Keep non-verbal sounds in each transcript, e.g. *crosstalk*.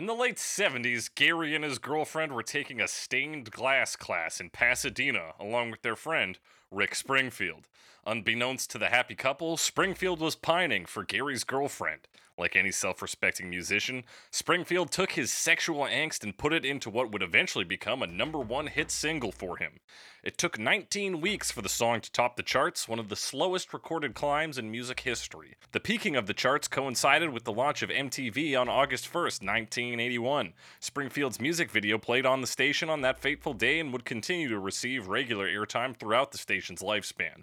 In the late 70s, Gary and his girlfriend were taking a stained glass class in Pasadena along with their friend, Rick Springfield. Unbeknownst to the happy couple, Springfield was pining for Gary's girlfriend. Like any self respecting musician, Springfield took his sexual angst and put it into what would eventually become a number one hit single for him. It took 19 weeks for the song to top the charts, one of the slowest recorded climbs in music history. The peaking of the charts coincided with the launch of MTV on August 1st, 1981. Springfield's music video played on the station on that fateful day and would continue to receive regular airtime throughout the station's lifespan.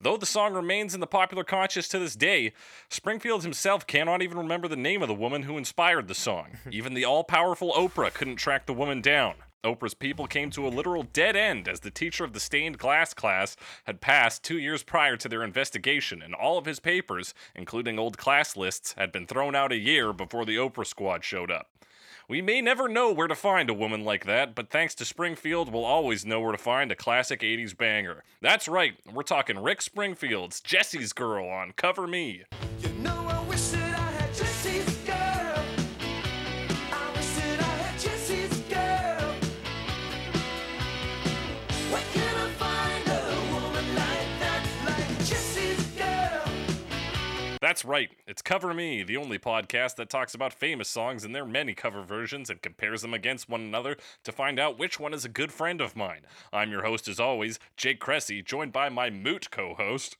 Though the song remains in the popular conscious to this day, Springfield himself cannot even remember the name of the woman who inspired the song. *laughs* even the all powerful Oprah couldn't track the woman down. Oprah's people came to a literal dead end as the teacher of the stained glass class had passed two years prior to their investigation, and all of his papers, including old class lists, had been thrown out a year before the Oprah squad showed up. We may never know where to find a woman like that, but thanks to Springfield, we'll always know where to find a classic 80s banger. That's right, we're talking Rick Springfield's Jessie's Girl on Cover Me. You know That's right, it's Cover Me, the only podcast that talks about famous songs and their many cover versions and compares them against one another to find out which one is a good friend of mine. I'm your host, as always, Jake Cressy, joined by my moot co host.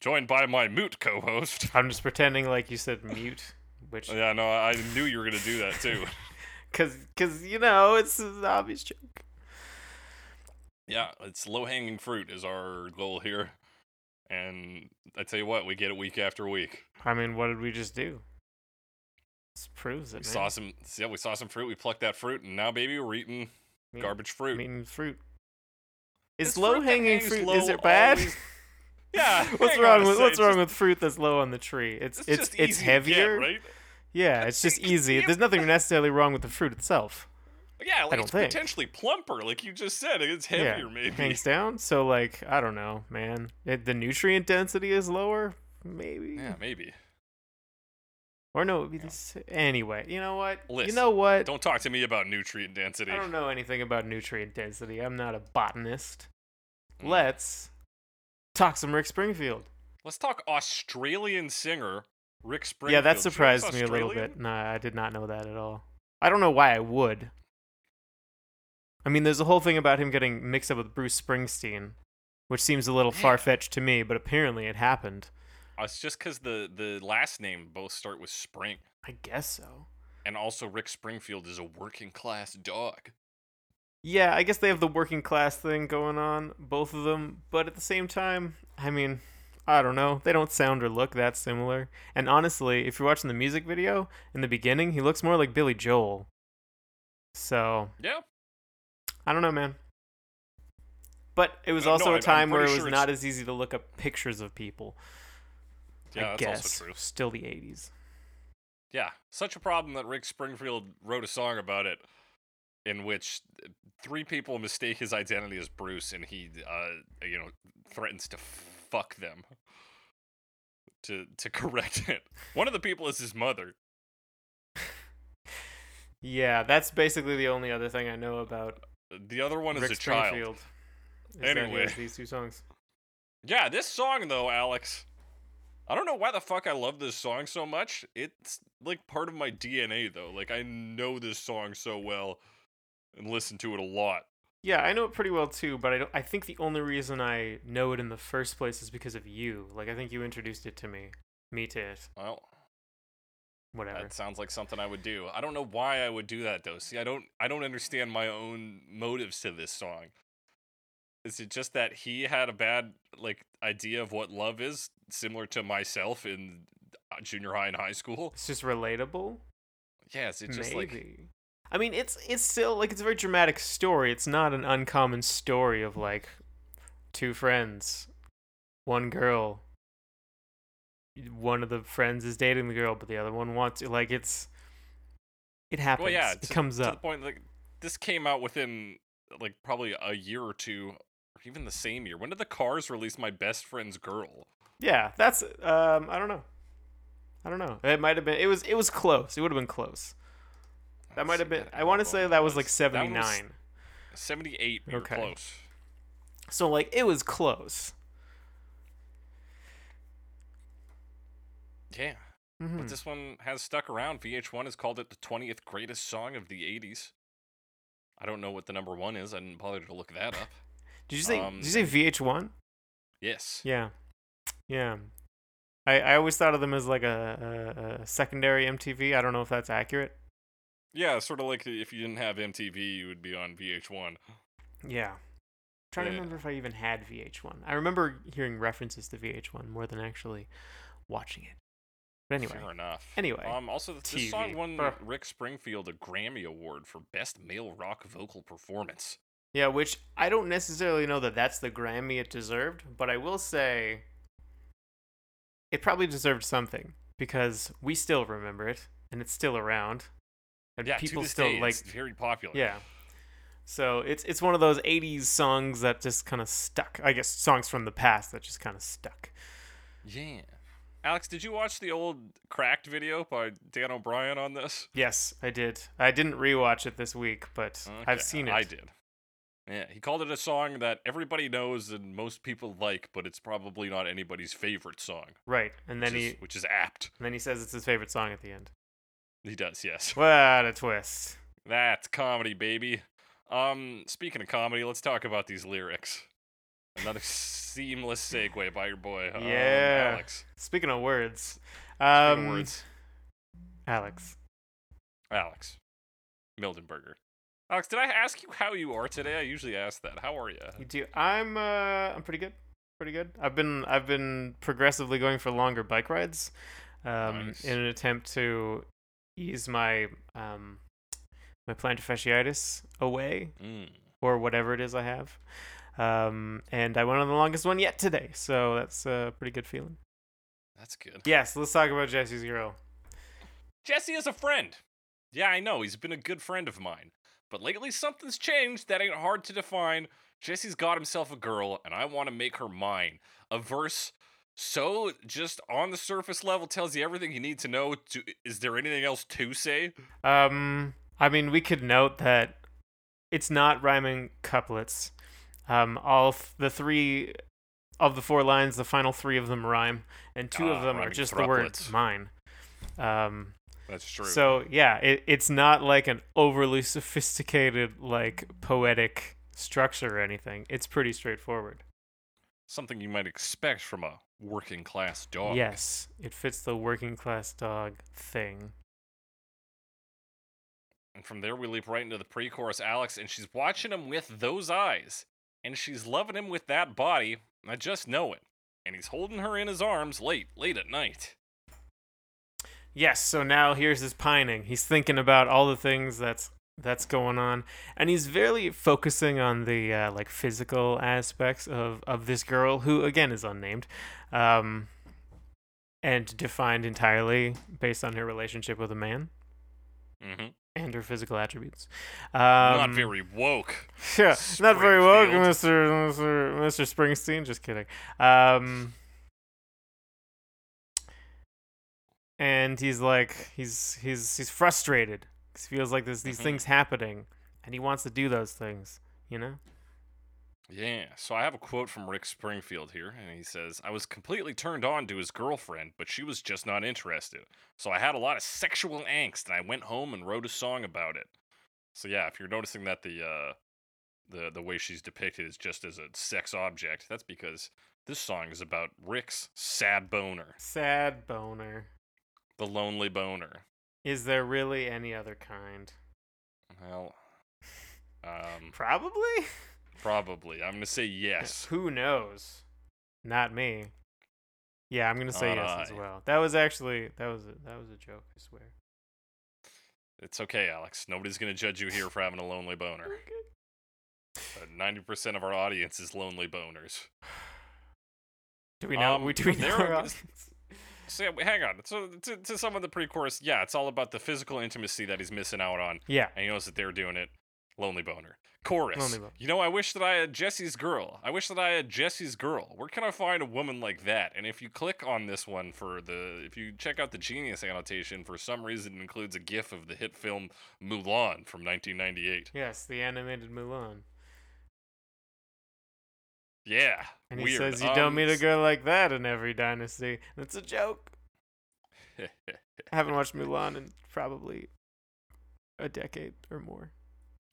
Joined by my moot co host. I'm just pretending like you said mute, which Yeah, no, I knew you were going to do that too. *laughs* cuz cuz you know, it's an obvious joke. Yeah, it's low hanging fruit is our goal here. And I tell you what, we get it week after week. I mean, what did we just do? This proves it. We man. saw some, yeah, we saw some fruit. We plucked that fruit, and now, baby, we're eating garbage fruit. Mean fruit. Is It's low hanging fruit low is it bad? always- *laughs* Yeah. what's wrong with what's wrong with fruit that's low on the tree? It's It's, it's it's to get, heavier. right? Yeah, it's just easy. There's nothing necessarily wrong with the fruit itself. Yeah, like don't it's think. potentially plumper, like you just said. It's heavier, yeah, maybe. hangs down. So like, I don't know, man. It, the nutrient density is lower, maybe. Yeah, maybe. Or no, it would be this. Anyway, you know what? You know what? Don't talk to me about nutrient density. I don't know anything about nutrient density. I'm not a botanist. Mm. Let's talk some Rick Springfield. Let's talk Australian singer Rick Springfield. Yeah, that Do you know surprised me a little bit. Nah, I did not know that at all. I don't know why I would. I mean, there's a whole thing about him getting mixed up with Bruce Springsteen, which seems a little far fetched to me, but apparently it happened. Uh, It's just because the the last name both start with Spring, I guess so. and also Rick Springfield is a working class dog. Yeah, I guess they have the working class thing going on, both of them, but at the same time, I mean, I don't know. They don't sound or look that similar. And honestly, if you're watching the music video, in the beginning, he looks more like Billy Joel. So, Yeah, I don't know, man. But it was Uh, no, also I'm- time where it was sure not as easy to look up pictures of people. yeah, I that's guess. also true. Still the 80s. Yeah, such a problem that Rick Springfield wrote a song about it, in which three people mistake his identity as Bruce, and he, uh, you know, threatens to fuck them to to *laughs* correct it. One of the people is his mother. *laughs* Yeah, that's basically the only other thing I know about The other one is Rick a child. Is Anyway. these two songs. Yeah, this song though, Alex. I don't know why the fuck I love this song so much. It's like part of my DNA though. Like I know this song so well and listen to it a lot. Yeah, I know it pretty well too, but I don't. I think the only reason I know it in the first place is because of you. Like, I think you introduced it to me. Me to it. Well, Whatever. that sounds like something I would do. I don't know why I would do that though. See, I don't I don't understand my own motives to this song. Is it just that he had a bad like idea of what love is, similar to myself in uh, junior high and high school? It's just relatable. Yeah, is it just Maybe. like I mean, it's it's still like it's a very dramatic story. It's not an uncommon story of like two friends, one girl. One of the friends is dating the girl, but the other one wants to. Like it's, it happens. Well, yeah, it to- comes to up. the point like this came out within like probably a year or two, or even the same year. When did the Cars release "My Best Friend's Girl"? Yeah, that's um, I don't know. I don't know. It might have been. It was. It was close. It would have been close. That might have been. I want to say that was like That 79. 78. Okay. close. So like it was close. Yeah. Mhm. But this one has stuck around. VH1 has called it the 20th greatest song of the 80s. I don't know what the number one is. I didn't bother to look that up. Did you say? um, did you say VH1? Yes. Yeah. Yeah. I I always thought of them as like a, a, a secondary MTV. I don't know if that's accurate. Yeah, sort of like if you didn't have MTV, you would be on VH1. Yeah. trying to remember if I even had VH1. I remember hearing references to VH1 more than actually watching it. But anyway. Fair enough. Anyway, Um, also, th- this song TV. won Ugh. Rick Springfield a Grammy Award for Best Male Rock Vocal Performance. Yeah, which I don't necessarily know that that's the Grammy it deserved, but I will say it probably deserved something because we still remember it and it's still around. And Yeah, people still day, like it's very popular. Yeah. So it's it's one of those 80s songs that just kind of stuck. I guess songs from the past that just kind of stuck. Yeah. Alex, did you watch the old Cracked video by Dan O'Brien on this? Yes, I did. I didn't rewatch it this week, but I've seen it. I did. Yeah, he called it a song that everybody knows and most people like, but it's probably not anybody's favorite song. Right. And then which he is, which is apt. and then he says it's his favorite song at the end. He does, yes. *laughs* What a twist. That's comedy, baby. Um, speaking of comedy, let's talk about these lyrics. Another seamless segue by your boy, um, Alex. Speaking of words, Speaking um, of words, Alex. Alex Mildenberger. Alex, did I ask you how you are today? I usually ask that. How are you? You do. I'm uh, I'm pretty good. Pretty good. I've been I've been progressively going for longer bike rides, um, Nice. in an attempt to ease my um, my plantar fasciitis away Mm. or whatever it is I have. Um, and I went on the longest one yet today, so that's a pretty good feeling. That's good. Yes, let's talk about Jessie's girl. Jessie is a friend. Yeah, I know. He's been a good friend of mine. But lately, something's changed that ain't hard to define. Jessie's got himself a girl, and I want to make her mine. A verse so just on the surface level tells you everything you need to know. To, is there anything else to say? Um, I mean, we could note that it's not rhyming couplets. Um, all th- the three of the four lines, the final three of them rhyme, and two Ah, of them are just the word thruplets. mine. Um, That's true. so yeah, it, it's not like an overly sophisticated, like poetic structure or anything. It's pretty straightforward. Something you might expect from a working class dog. Yes, it fits the working class dog thing. And from there, we leap right into the pre chorus Alex, and she's watching him with those eyes. And she's loving him with that body. I just know it. And he's holding her in his arms late, late at night. Yes, so now here's his pining. He's thinking about all the things that's that's going on, and he's very focusing on the uh, like physical aspects of of this girl, who again is unnamed, um, and defined entirely based on her relationship with a man Mm-hmm. And her physical attributes. Um, Not very woke. *laughs* yeah, not very woke, Mr. Mr. Mr. Springsteen. Just kidding. Um, and he's like, he's he's he's frustrated. 'cause He feels like there's these Mhm. things happening, and he wants to do those things. You know? Yeah, so I have a quote from Rick Springfield here, and he says, I was completely turned on to his girlfriend, but she was just not interested. So I had a lot of sexual angst, and I went home and wrote a song about it. So yeah, if you're noticing that the uh the the way she's depicted is just as a sex object, that's because this song is about Rick's sad boner, Sad boner. the lonely boner. Is there really any other kind? Well, *laughs* um, Probably. Probably. I'm gonna say yes. Who knows? Not me. Yeah, I'm gonna say Not yes as well. That was actually that was a, that was a joke. I swear. It's okay, Alex. Nobody's gonna judge you here for having a lonely boner. *laughs* Ninety percent of our audience is lonely boners. Do we know? Um, we do we *laughs* know our audience? *laughs* So yeah, hang on. So to, to some of the pre-chorus, yeah, it's all about the physical intimacy that he's missing out on, Yeah. and he knows that they're doing it. Lonely boner. Chorus. Lonely boner. You know, I wish that I had Jessie's girl. I wish that I had Jessie's girl. Where can I find a woman like that? And if you click on this one for the, if you check out the Genius annotation, for some reason it includes a GIF of the hit film Mulan from 1998. Yes, the animated Mulan. Yeah. And he weird. says, "You don't meet a Um, girl like that in every dynasty." And it's a joke. *laughs* I haven't watched Mulan in probably a decade or more.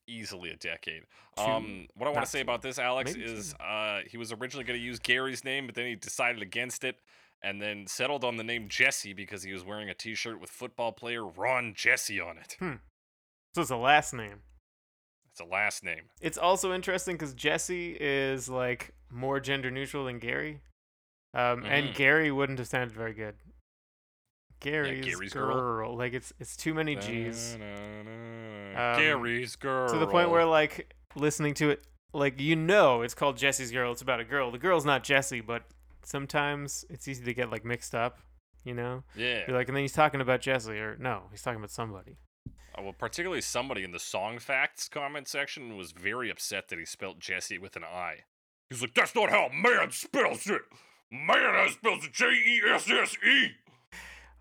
Easily a decade. Um, what I want to say about this, Alex, maybe is uh, he was originally going to use Gary's name, but then he decided against it, and then settled on the name Jessie because he was wearing a T-shirt with football player Ron Jessie on it. Hmm. So it's a last name. It's a last name. It's also interesting because Jessie is like more gender neutral than Gary, um, and Mhm. Gary wouldn't have sounded very good. Gary's, Gary's girl. girl. like it's it's too many G's. Um, Gary's girl. to the point where like listening to it, like you know, it's called Jessie's girl. It's about a girl. The girl's not Jessie, but sometimes it's easy to get like mixed up. You know, yeah. you're like, and then he's talking about Jessie, or no, he's talking about somebody. Uh, well, particularly somebody in the Songfacts comment section was very upset that he spelt Jessie with an I. He's like, that's not how man spells it. Man I spells it J E S S E.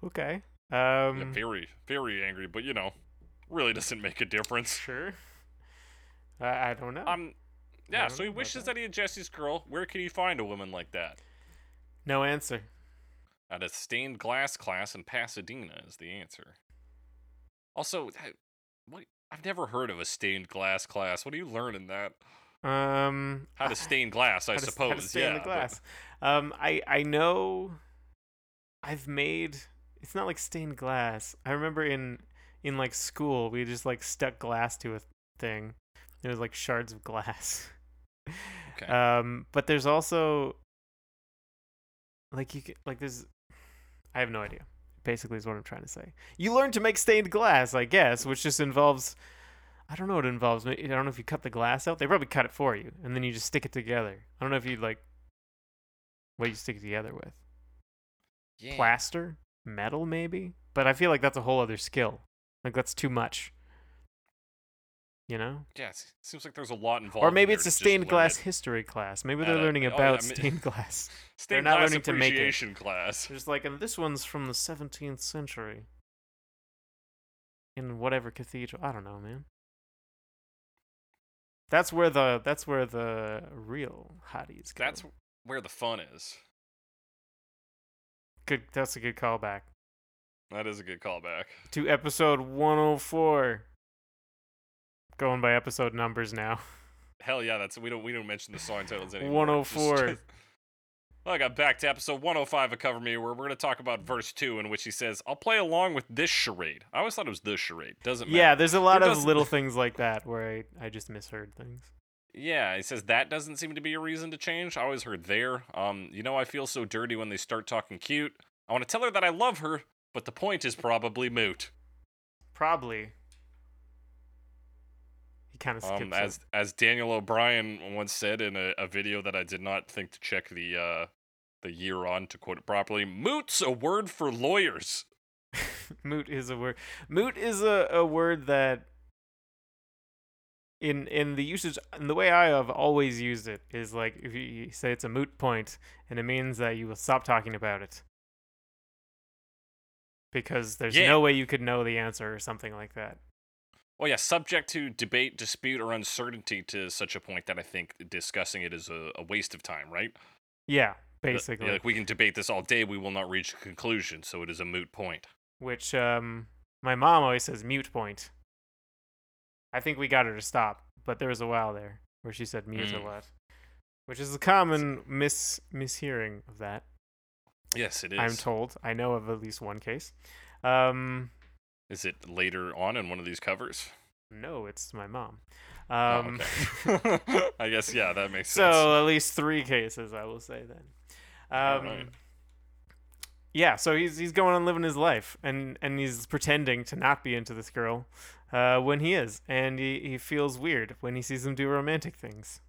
Okay. Yeah, Um. very, very angry, but you know, really *laughs* doesn't make a difference. Sure. I, I don't know. Um, yeah, so he wishes that. that he had Jessie's girl. Where can he find a woman like that? no answer. At a stained glass class in Pasadena is the answer. Also, what? I've never heard of a stained glass class. What do you learn in that? Um. How to *sighs* stain glass, I how to- how to suppose. stay yeah, the but- glass. Um. I I know. I've made. It's not like stained glass. I remember in in like school we just like stuck glass to a thing. It was like shards of glass. Okay. *laughs* Um. But there's also. Like you can, like there's. I have no idea. Basically, is what I'm trying to say. You learn to make stained glass, I guess, which just involves. I don't know what it involves. I don't know if you cut the glass out. They probably cut it for you, and then you just stick it together. I don't know if you like. What you stick it together with? yeah. Plaster, metal, maybe. But I feel like that's a whole other skill. Like that's too much. You know? Yeah, it seems like there's a lot involved. Or maybe it's a stained glass it. history class. Maybe they're a- learning oh, yeah, about I mean- stained glass. *laughs* Stained they're not glass learning to make it. class. There's like, and this one's from the 17th century. In whatever cathedral, I don't know, man. That's where the that's where the real hotties go. That's where the fun is. Good. That's a good callback That is a good callback. to episode 104. Going by episode numbers now. Hell yeah, that's we don't we don't mention the song titles anymore. 104. Just- just- oh *laughs* Well, I got back to episode 105 of Cover Me, where we're going to talk about verse 2, in which he says, I'll play along with this charade. I always thought it was the charade. Doesn't matter. Yeah, there's a lot There of does- little *laughs* things like that where I, I just misheard things. Yeah, he says that doesn't seem to be a reason to change. I always heard there. Um, you know, I feel so dirty when they start talking cute. I want to tell her that I love her, but the point is probably moot. Probably. He kind of skips Um, it. as as Daniel O'Brien once said in a, a video that I did not think to check the uh the year on to quote it properly, moot's a word for lawyers. *laughs* moot is a word. Moot is a, a word that in in the usage in the way I have always used it is like if you, say it's a moot point and it means that you will stop talking about it. Because there's Yeah. no way you could know the answer or something like that. Well, yeah, subject to debate, dispute, or uncertainty to such a point that I think discussing it is a, a waste of time, right? Yeah, basically. yeah, like we can debate this all day, we will not reach a conclusion, so it is a moot point. Which um my mom always says mute point. I think we got her to stop, but there was a while there where she said mute a Mm. lot. Which is a common mis mishearing of that. Yes, it is. I'm told. I know of at least one case. Um, Is it later on in one of these covers? no, it's my mom. Oh, Um, okay. *laughs* *laughs* I guess yeah, that makes sense. so at least three cases, I will say then. Um. Yeah, so he's he's going on living his life, and and he's pretending to not be into this girl, uh, when he is, and he he feels weird when he sees them do romantic things.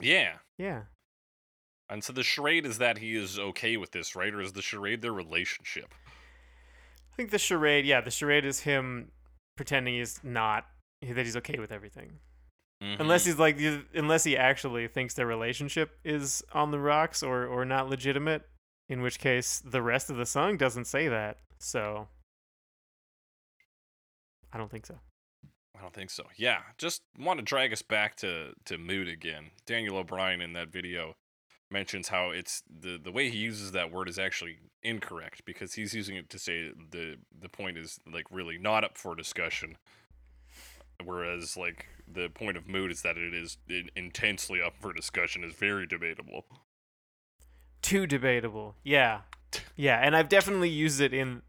Yeah. Yeah. And so the charade is that he is okay with this, right? Or is the charade their relationship? I think the charade, yeah, the charade is him pretending he's not that he's okay with everything. Mhm. Unless he's like unless he actually thinks their relationship is on the rocks or or not legitimate, in which case the rest of the song doesn't say that. So I don't think so. I don't think so. Yeah, just want to drag us back to to mood again. Daniel O'Brien in that video mentions how it's the the way he uses that word is actually incorrect because he's using it to say the the point is like really not up for discussion. Whereas like the point of mood is that it is intensely up for discussion is very debatable. Too debatable. Yeah. Yeah, and I've definitely used it in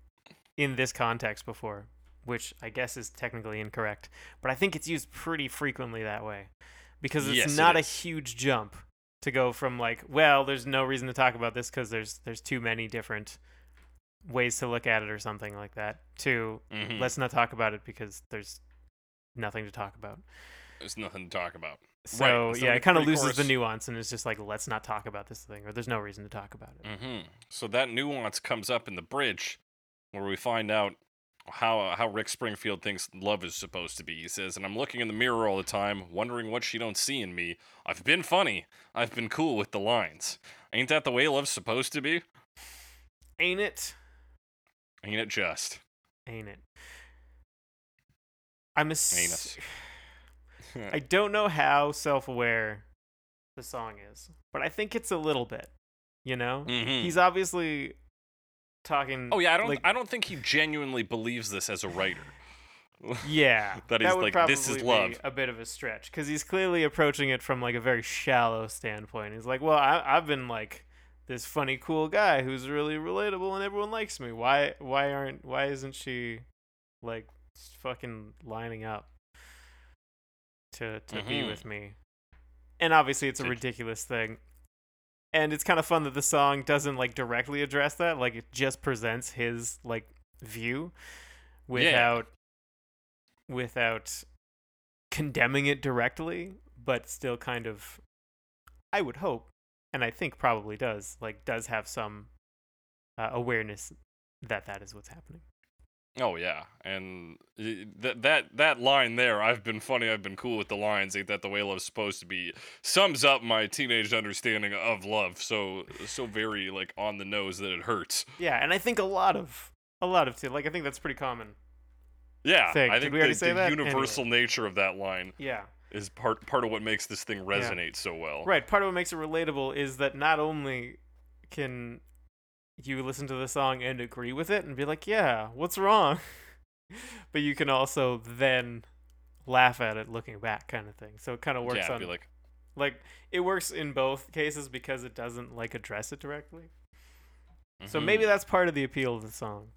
in this context before, which I guess is technically incorrect, but I think it's used pretty frequently that way. Because it's Yes, it not a huge jump to go from like, well, there's no reason to talk about this cuz there's there's too many different ways to look at it or something like that to Mhm. let's not talk about it because there's nothing to talk about. There's nothing to talk about. So, so yeah, it kind of loses pre-chorus- the nuance and it's just like let's not talk about this thing or there's no reason to talk about it. hmm So that nuance comes up in the bridge, where we find out how how Rick Springfield thinks love is supposed to be. He says, "And I'm looking in the mirror all the time, wondering what she don't see in me. I've been funny. I've been cool with the lines. Ain't that the way love's supposed to be? Ain't it? Ain't it just? Ain't it? I'm a. Anus. *laughs* I don't know how self-aware the song is, but I think it's a little bit. You know, Mhm. he's obviously talking. Oh yeah, I don't like- I don't think he genuinely believes this as a writer. *laughs* Yeah, *laughs* that he's would like, probably "This is be love." a bit of a stretch because he's clearly approaching it from like a very shallow standpoint. He's like, "Well, I, I've been like this funny, cool guy who's really relatable and everyone likes me. Why, why aren't, why isn't she like fucking lining up to to be Mhm. with me?" And obviously, it's a ridiculous thing. And it's kind of fun that the song doesn't like directly address that. Like it just presents his like view without without condemning it directly, but still kind of I would hope and I think probably does like does have some uh, awareness that that is what's happening. Oh yeah, and that that that line there, I've been funny, I've been cool with the lines, ain't that the way love's supposed to be, sums up my teenage understanding of love. So so very like on the nose that it hurts. Yeah, and I think a lot of a lot of t- like I think that's pretty common. Yeah, Thing. I Did think we the, say the that? universal nature of that line Yeah. is part part of what makes this thing resonate so well. Right. Part of what makes it relatable is that not only can you listen to the song and agree with it and be like, yeah, what's wrong? *laughs* but you can also then laugh at it looking back, kind of thing. So it kind of works yeah, on be like, like it works in both cases because it doesn't like address it directly. So maybe that's part of the appeal of the song.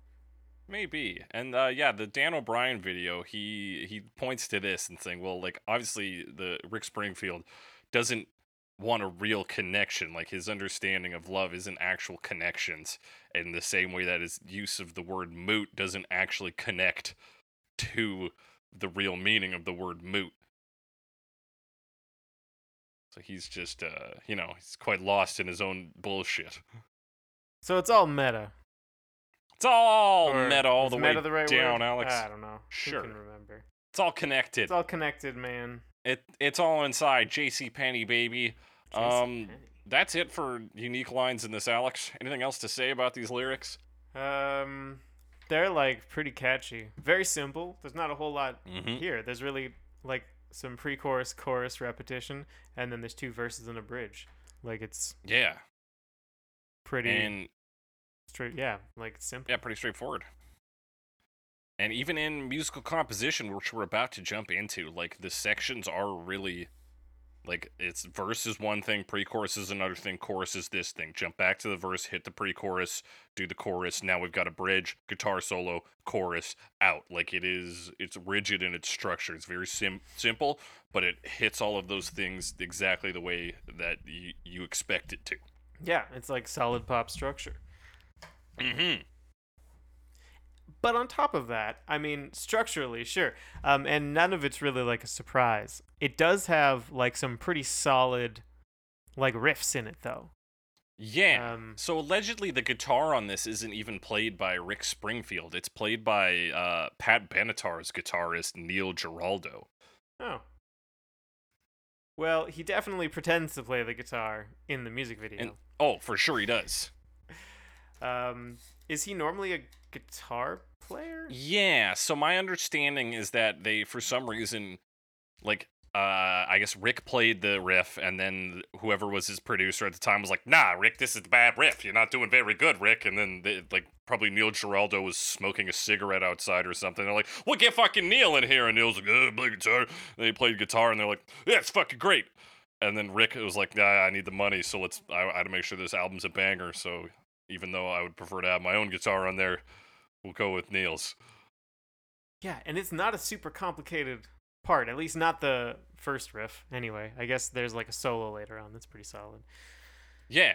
Maybe. And uh, yeah, the Dan O'Brien video, he he points to this and saying, well, like obviously the Rick Springfield doesn't want a real connection. Like his understanding of love isn't actual connections in the same way that his use of the word moot doesn't actually connect to the real meaning of the word moot. So he's just uh, you know, he's quite lost in his own bullshit. So it's all meta. It's all Or meta all the way the right down, word? Alex. I don't know. Sure. Remember? It's all connected. It's all connected, man. It it's all inside JC Penny baby. Um that's it for unique lines in this Alex. Anything else to say about these lyrics? Um, they're like pretty catchy. Very simple. There's not a whole lot Mhm. here. There's really like some pre-chorus, chorus repetition, and then there's two verses and a bridge. Like it's Yeah. pretty And straight. Yeah, like simple. yeah, pretty straightforward. And even in musical composition, which we're about to jump into, like the sections are really like it's verse is one thing, pre-chorus is another thing, chorus is this thing. Jump back to the verse, hit the pre-chorus, do the chorus. Now we've got a bridge, guitar solo, chorus, out. Like it is, it's rigid in its structure. It's very sim- simple, but it hits all of those things exactly the way that y- you expect it to. Yeah, it's like solid pop structure. Mm-hmm. But on top of that, I mean, structurally, sure. Um, and none of it's really like a surprise. It does have like some pretty solid like riffs in it though. Yeah. Um, so allegedly, the guitar on this isn't even played by Rick Springfield. It's played by uh, Pat Benatar's guitarist Neil Giraldo. Oh. Well, he definitely pretends to play the guitar in the music video. And oh, for sure he does. *laughs* Um, is he normally a guitar player? Yeah. So my understanding is that they, for some reason, like, uh, I guess Rick played the riff, and then whoever was his producer at the time was like, "Nah, Rick, this is bad riff. You're not doing very good, Rick." And then, they, like, probably Neil Giraldo was smoking a cigarette outside or something. They're like, "Well, get fucking Neil in here," and Neil's like, "Uh, play guitar." And he played guitar, and they're like, "Yeah, it's fucking great." And then Rick was like, "Nah, I need the money, so let's. I, I had to make sure this album's a banger. So even though I would prefer to have my own guitar on there, we'll go with Neil's." Yeah, and it's not a super complicated part, at least not the first riff. Anyway, I guess there's like a solo later on that's pretty solid. Yeah.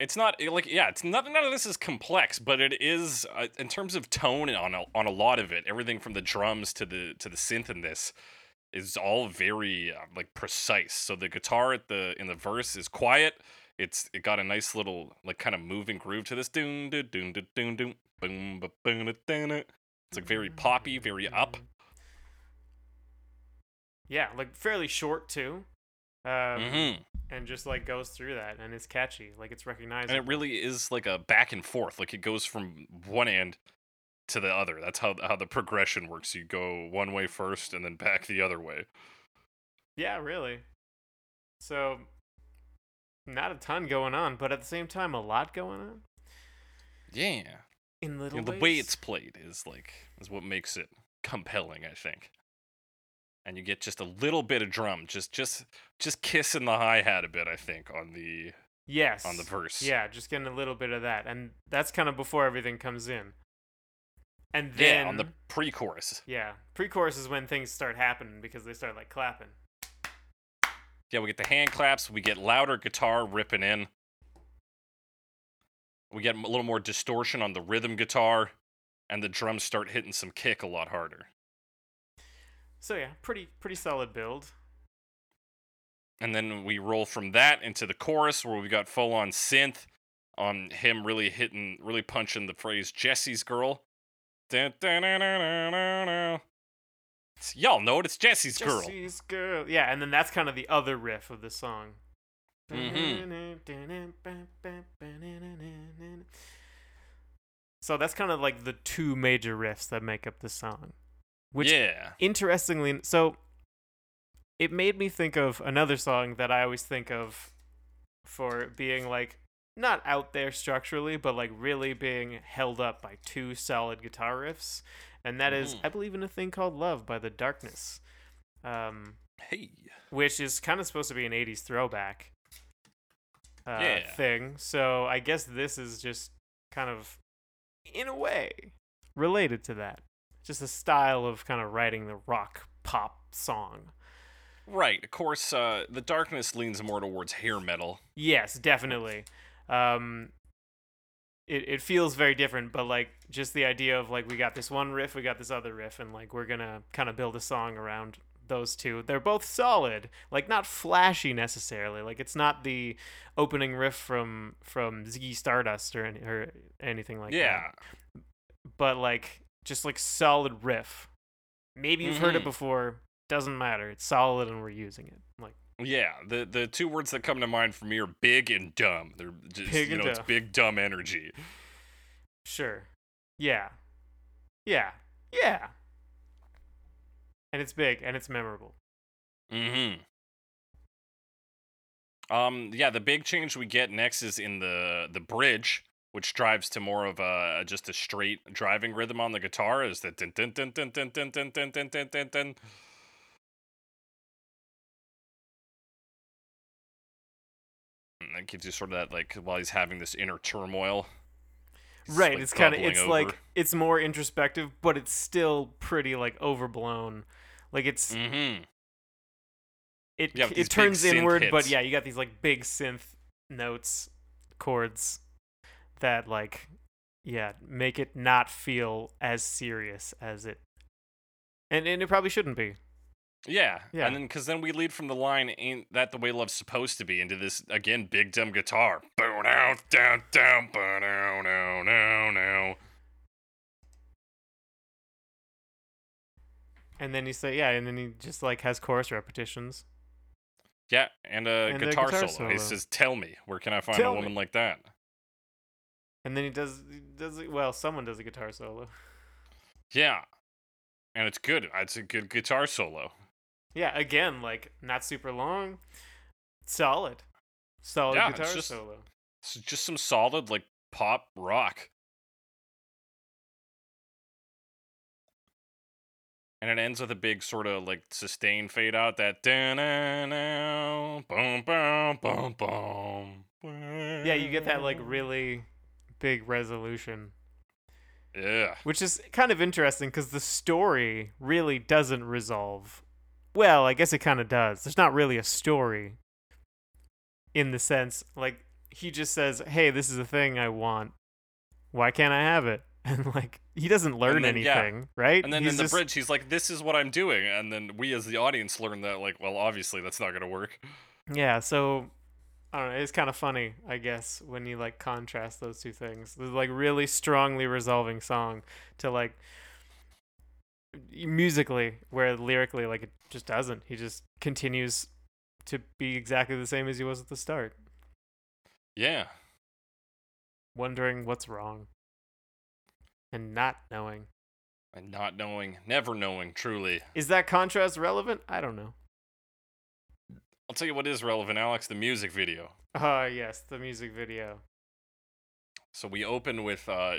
It's not like yeah, it's not none of this is complex, but it is uh, in terms of tone and on a, on a lot of it. Everything from the drums to the to the synth in this is all very uh, like precise. So the guitar at the in the verse is quiet. It's it got a nice little like kind of moving groove to this doon doon doon doon doon boom ba boom da, dun, dun. It's like very poppy, very up. Yeah, like fairly short too. Um, Mhm. and just like goes through that and it's catchy. Like it's recognizable. And it really is like a back and forth. Like it goes from one end to the other. That's how how the progression works. You go one way first and then back the other way. Yeah, really. So, not a ton going on, but at the same time, a lot going on Yeah. in little You know, the way it's played is like is what makes it compelling, I think. And you get just a little bit of drum, just just just kissing the hi hat a bit, I think, on the yes on the verse. Yeah, just getting a little bit of that, and that's kind of before everything comes in. And then Yeah, on the pre-chorus. yeah, pre-chorus is when things start happening because they start like clapping. Yeah, we get the hand claps, we get louder guitar ripping in. We get a little more distortion on the rhythm guitar, and the drums start hitting some kick a lot harder. So yeah, pretty pretty solid build. And then we roll from that into the chorus where we got full on synth on him really hitting, really punching the phrase Jessie's girl. Dun, dun, dun, dun, dun, dun, dun. It's- Y'all know it, it's Jessie's girl. Jessie's girl. Yeah, and then that's kind of the other riff of the song. Mm-hmm. So that's kind of like the two major riffs that make up the song. Which yeah. interestingly so it made me think of another song that I always think of for being like not out there structurally, but like really being held up by two solid guitar riffs, and that is Mhm. I believe in a thing called Love by the Darkness, um, Hey. which is kind of supposed to be an '80s throwback uh, Yeah. thing. So I guess this is just kind of, in a way, related to that. Just a style of kind of writing the rock pop song. Right. Of course, uh, the darkness leans more towards hair metal. Yes, definitely. Um, it it feels very different, but like just the idea of like we got this one riff, we got this other riff, and like we're gonna kind of build a song around those two. They're both solid, like not flashy necessarily. Like it's not the opening riff from from Ziggy Stardust or any, or anything like yeah. that. Yeah, but like just like solid riff. Maybe you've heard it Mhm. before. Doesn't matter. It's solid, and we're using it. Like Yeah. The the two words that come to mind for me are big and dumb. They're just Big you know, it's big dumb energy. Sure. Yeah. Yeah. Yeah. And it's big and it's memorable. Mm-hmm. Um, yeah, the big change we get next is in the the bridge, which drives to more of a just a straight driving rhythm on the guitar. Is the dun dun dun dun dun dun dun dun dun dun dun And that gives you sort of that like while he's having this inner turmoil. right. like, it's kind of it's over. like it's more introspective, but it's still pretty like overblown. Like it's Mm-hmm. it Yeah, it turns inward, but yeah, you got these like big synth notes, chords that like yeah, make it not feel as serious as it and and it probably shouldn't be. Yeah. Yeah. And then, because then we lead from the line, ain't that the way love's supposed to be, into this, again, big dumb guitar. Boom, down, down, down, boom, down, down, down, down. And then he say, yeah, and then he just like has chorus repetitions. Yeah, and a And guitar, guitar solo. He says, Tell me, where can I find Tell a me." woman like that? And then he does he does it well, someone does a guitar solo. Yeah. And it's good. It's a good guitar solo. Yeah, again, like not super long. Solid. Solid Yeah, it's guitar just- solo. It's just some solid, like, pop rock. And it ends with a big sort of like sustained fade out that boom boom boom boom. Yeah, you get that like really big resolution, Yeah. which is kind of interesting because the story really doesn't resolve. Well, I guess it kind of does. There's not really a story in the sense like he just says, "Hey, this is a thing I want. Why can't I have it?" *laughs* And like he doesn't learn then, yeah. anything, right? And then He's in the just- bridge, he's like, "This is what I'm doing," and then we, as the audience, learn that, like, well, obviously that's not gonna work. Yeah, so I don't know. It's kind of funny, I guess, when you like contrast those two things. The like really strongly resolving song to like musically, where lyrically, like it just doesn't. He just continues to be exactly the same as he was at the start, Yeah. wondering what's wrong and not knowing. And not knowing, never knowing, truly. Is that contrast relevant? I don't know. I'll tell you what is relevant, Alex. The music video. Ah, yes, the music video. So we open with uh,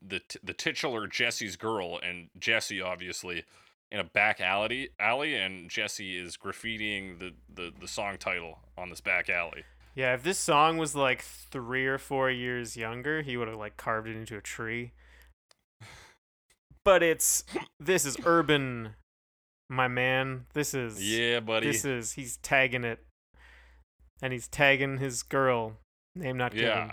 the t- the titular Jessie's girl, and Jessie obviously in a back alley alley, and Jessie is graffitiing the, the, the song title on this back alley. Yeah, if this song was like three or four years younger, he would have like carved it into a tree. But it's this is urban, my man. This is Yeah, buddy. This is he's tagging it, and he's tagging his girl, name not given, yeah,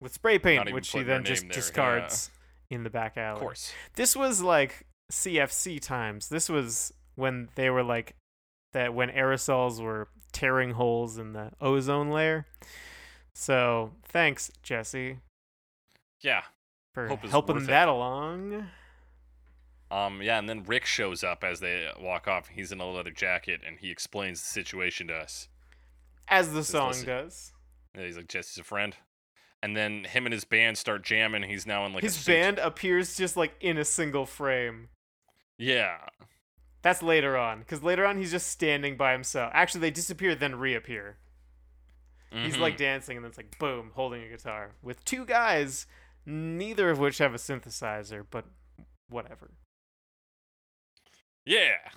with spray paint, which he then just there, yeah. discards in the back alley. of course. This was like CFC times. This was when they were like that when aerosols were tearing holes in the ozone layer. So thanks, Jessie, Yeah. for helping worth it. that along. Um. Yeah, and then Rick shows up as they walk off. He's in a leather jacket, and he explains the situation to us. As the Just song listen. does. Yeah, he's like Jessie's a friend. And then him and his band start jamming. He's now in like a His band appears just like in a single frame. Yeah. That's later on, because later on he's just standing by himself. Actually, they disappear then reappear. He's Mhm. like dancing, and then it's like boom, holding a guitar with two guys, neither of which have a synthesizer, but whatever. yeah.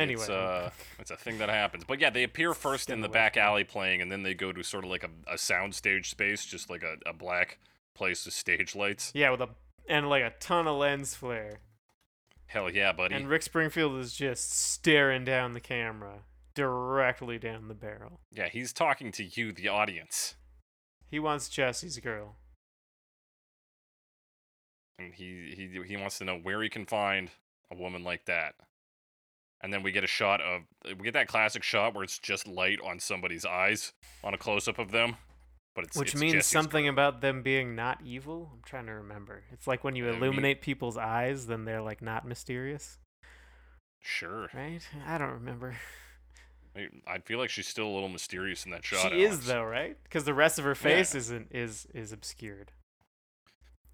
Anyway, It's, uh, it's a thing that happens. But yeah, they appear first in the back alley playing, and then they go to sort of like a, a soundstage space, just like a, a black place with stage lights. yeah, with a and like a ton of lens flare, Hell yeah, buddy. and Rick Springfield is just staring down the camera, directly down the barrel. yeah, he's talking to you, the audience. He wants Jessie's girl. And he, he, he wants to know where he can find a woman like that. And then we get a shot of, we get that classic shot where it's just light on somebody's eyes on a close up of them. But it's, Which it's means Jessie's something girl. about them being not evil. I'm trying to remember. It's like when you Yeah, I mean- illuminate people's eyes, then they're like not mysterious, Sure. right? I don't remember. I, feel like she's still a little mysterious in that shot. she is though, right? Because the rest of her face Yeah. isn't is is obscured.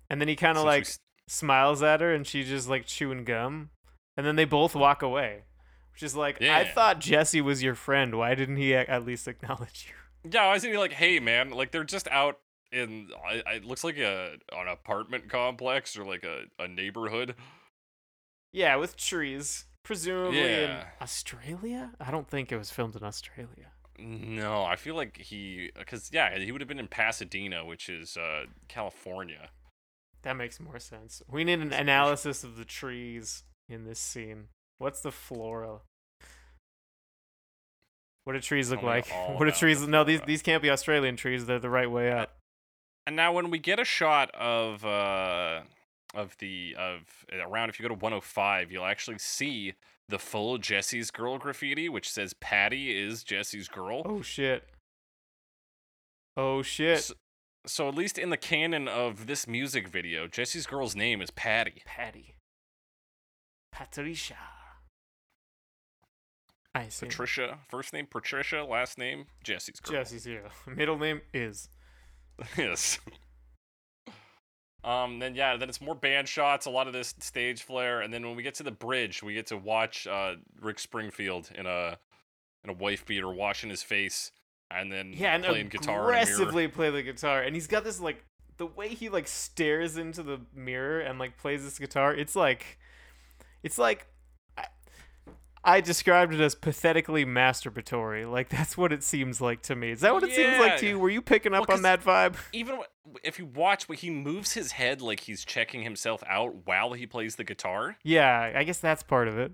And then he kind of Since we like smiles at her, and she's just like chewing gum, and then they both walk away, which is like I thought Jessie was your friend. Why didn't he at least acknowledge you? *laughs* Yeah, I was thinking like, hey man, like they're just out in. It looks like a an apartment complex or like a, a neighborhood. Yeah, with trees, presumably in Australia. I don't think it was filmed in Australia. No, I feel like he, because yeah, he would have been in Pasadena, which is uh, California. That makes more sense. We need an analysis of the trees in this scene. What's the flora? What do trees look like? *laughs* What do trees? the No, these these can't be Australian trees. They're the right way up. And now when we get a shot of uh, of the of around if you go to 105, you'll actually see the full Jessie's girl graffiti, which says Patty is Jessie's girl. Oh shit. Oh shit. S- So at least in the canon of this music video, Jessie's girl's name is Patty. Patty. Patricia. I see. Patricia, first name Patricia, last name Jessie's girl. Jessie's *laughs* here. Middle name is. *laughs* yes. Um. Then yeah. Then it's more band shots. A lot of this stage flare, and then when we get to the bridge, we get to watch uh, Rick Springfield in a in a wife beater washing his face, and then Yeah, and playing guitar aggressively play the guitar, and he's got this like the way he like stares into the mirror and like plays this guitar. It's like, it's like. I, described it as pathetically masturbatory. Like that's what it seems like to me. Is that what it seems like to you? Were you picking up Well, on that vibe? Even if you watch, he moves his head like he's checking himself out while he plays the guitar. Yeah, I guess that's part of it.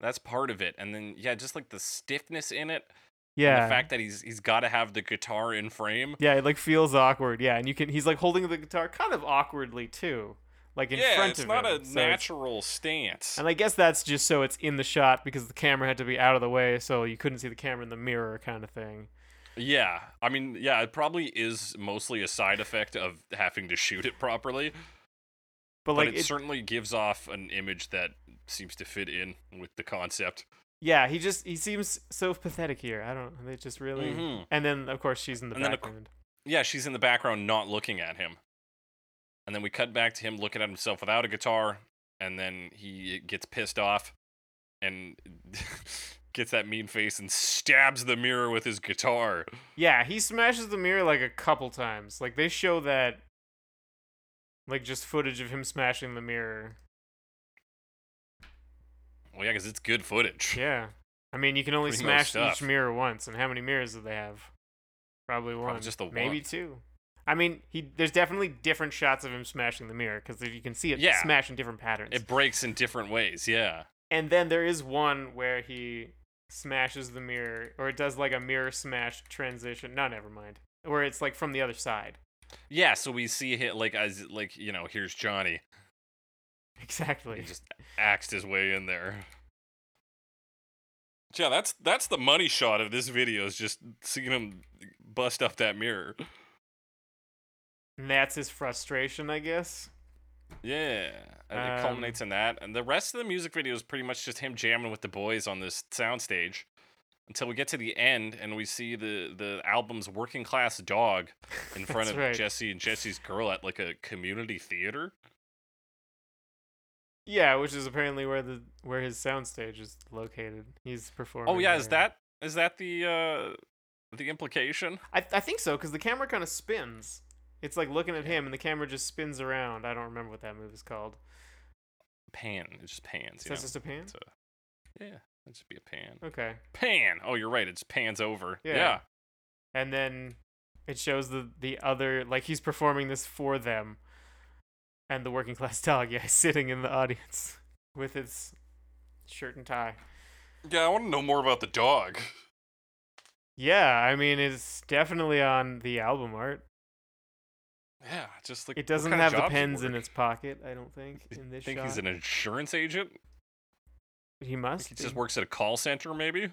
That's part of it, and then yeah, just like the stiffness in it, and Yeah. the fact that he's he's got to have the guitar in frame. yeah, it like feels awkward. Yeah, and you can he's like holding the guitar kind of awkwardly too. Like in yeah, front it's not a so natural stance. And I guess that's just so it's in the shot because the camera had to be out of the way so you couldn't see the camera in the mirror kind of thing. Yeah, I mean, yeah, it probably is mostly a side effect of having to shoot it properly, But but like it, it, certainly gives off an image that seems to fit in with the concept. yeah, he just he seems so pathetic here. I don't they just really Mhm. And then of course she's in the And then, background. Yeah, she's in the background not looking at him. And then we cut back to him looking at himself without a guitar, and then he gets pissed off and *laughs* gets that mean face and stabs the mirror with his guitar. Yeah, he smashes the mirror like a couple times. Like they show that like just footage of him smashing the mirror. Well, yeah, because it's good footage. Yeah. I mean, you can only Primo smash each mirror once, and how many mirrors do they have? Probably one. just the one. Maybe two. I mean, he there's definitely different shots of him smashing the mirror because you can see it Yeah. smash in different patterns. It breaks in different ways, yeah. and then there is one where he smashes the mirror, or it does like a mirror smash transition. No, never mind. Where it's like from the other side. Yeah, so we see him like as like, you know, here's Johnny. Exactly. He just axed his way in there. Yeah, that's that's the money shot of this video is just seeing him bust up that mirror. And that's his frustration, I guess. Yeah, and it Um, culminates in that, and the rest of the music video is pretty much just him jamming with the boys on this soundstage until we get to the end and we see the the album's working class dog in *laughs* front of right. Jessie and Jessie's girl at like a community theater. Yeah, which is apparently where the where his soundstage is located. He's performing. Oh yeah, is that is that the uh the implication? I I think so because the camera kind of spins. It's like looking at him, and the camera just spins around. I don't remember what that move is called. Pan, it just pans. So that's know? just a pan. It's a, yeah, it just be a pan. Okay. Pan. Oh, you're right. It just pans over. Yeah. yeah. and then it shows the the other like he's performing this for them and the working class *laughs* dog yeah is sitting in the audience *laughs* with his shirt and tie Yeah, I want to know more about the dog. yeah i mean it's definitely on the album art Yeah, just like it doesn't have the pens in its pocket i don't think *laughs* in this think shot he's an insurance agent? he must He just works at a call center, maybe.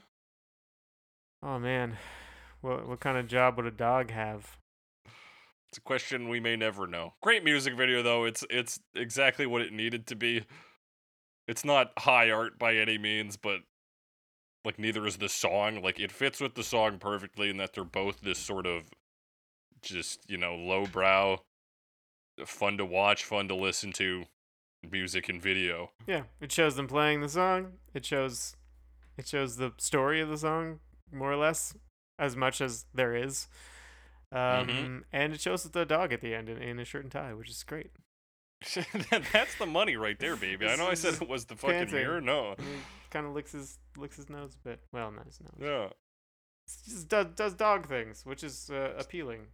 oh man what what kind of job would a dog have It's a question we may never know. Great music video though. It's it's exactly what it needed to be. It's not high art by any means, but like neither is the song. Like it fits with the song perfectly in that they're both this sort of just, you know, lowbrow, fun to watch, fun to listen to music and video. yeah it shows them playing the song it shows it shows the story of the song more or less as much as there is um Mhm. and it shows the dog at the end in, in a shirt and tie which is great *laughs* That's the money right there, baby. I know I said it was the fucking panting. mirror. No. kind of licks his licks his nose a bit well not his nose Yeah. Just does, does dog things which is uh, appealing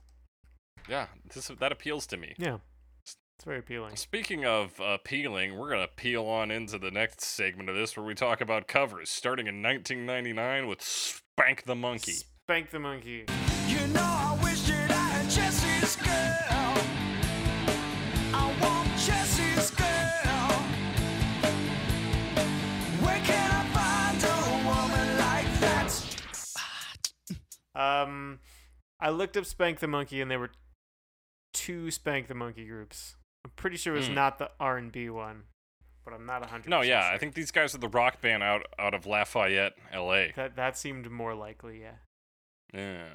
yeah, this, that appeals to me. Yeah. It's very appealing. Speaking of appealing, we're going to peel on into the next segment of this where we talk about covers, starting in 1999 with Spank the Monkey. Spank the Monkey. You know I wish Um, I looked up Spank the Monkey and they were two Spank the Monkey groups. I'm pretty sure it was Mm. not the R and B one, but I'm not hundred. No, yeah, I think these guys are the rock band out out of Lafayette, L.A. that that seemed more likely. Yeah. Yeah.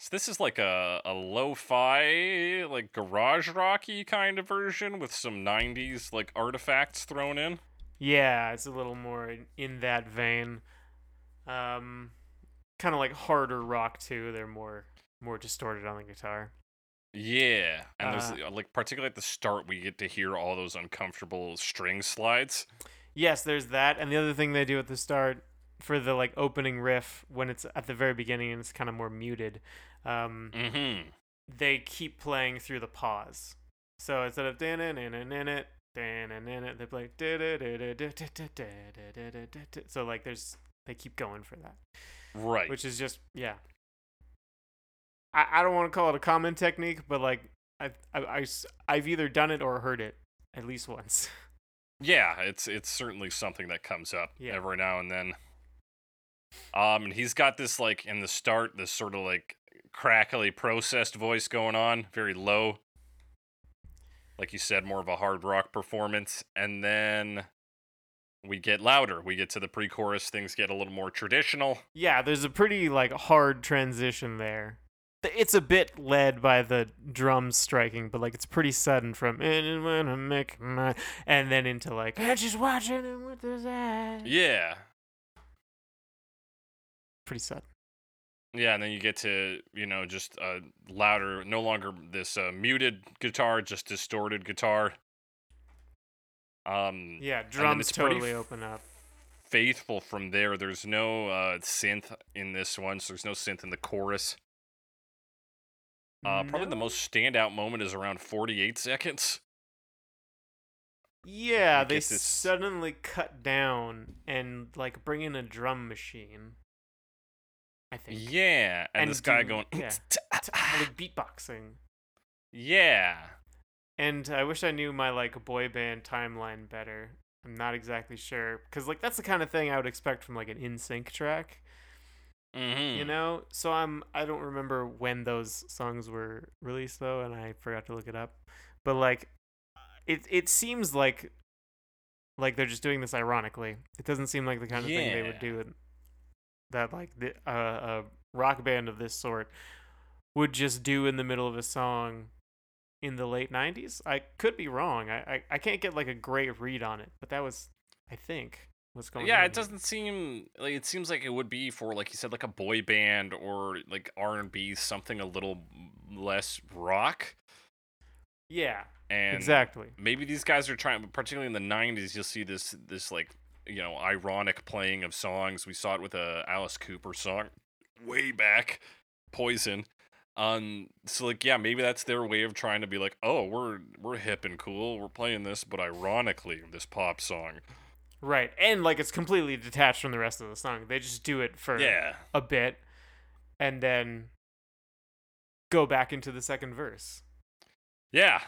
So this is like a a lo-fi, like garage rocky kind of version with some '90s like artifacts thrown in. Yeah, it's a little more in, in that vein. Um, kind of like harder rock too. They're more more distorted on the guitar. Yeah, and Uh, there's uh, like particularly at the start we get to hear all those uncomfortable string slides. Yes, there's that, and the other thing they do at the start for the like opening riff when it's at the very beginning and it's kind of more muted. Um, Mm-hmm. they keep playing through the pause. So instead of dan in it, dan in it, they play so like there's they keep going for that, Right. which is just yeah. I, I don't want to call it a common technique, but like I I I I've either done it or heard it at least once. *laughs* Yeah, it's it's certainly something that comes up Yeah. every now and then. Um, and he's got this like in the start, this sort of like crackly processed voice going on, very low. Like you said, more of a hard rock performance, and then we get louder. We get to the pre-chorus. Things get a little more traditional. Yeah, there's a pretty like hard transition there. It's a bit led by the drums striking, but like it's pretty sudden from "And when I make my-" and then into like I just watching him with his eyes. Yeah, Pretty sudden. yeah, and then you get to you know just uh, louder, no longer this uh, muted guitar, just distorted guitar. Um, Yeah, drums totally f- open up. faithful from there. There's no uh, synth in this one, so there's no synth in the chorus. Uh, Probably the most standout moment is around 48 seconds. Yeah, they this- suddenly cut down and like bring in a drum machine. I think. Yeah, and, And this guy do- going, yeah. *laughs* Like beatboxing. yeah, And I wish I knew my like boy band timeline better. I'm not exactly sure because like that's the kind of thing I would expect from like an NSYNC track, mm-hmm. you know. So I'm I don't remember when those songs were released though, and I forgot to look it up. But like, it it seems like like they're just doing this ironically. It doesn't seem like the kind of thing they would do. That like the uh, a rock band of this sort would just do in the middle of a song in the late 90s i could be wrong I, I i can't get like a great read on it but that was i think what's going on Yeah, it doesn't seem like it seems like it would be for like you said, like a boy band or like R and B, something a little less rock. yeah And exactly. maybe these guys are trying particularly in the 90s you'll see this this like you know ironic playing of songs. We saw it with a alice cooper song way back poison. Um so like yeah maybe that's their way of trying to be like oh we're we're hip and cool. We're playing this but ironically this pop song right and like it's completely detached from the rest of the song. They just do it for yeah. a bit and then go back into the second verse. Yeah.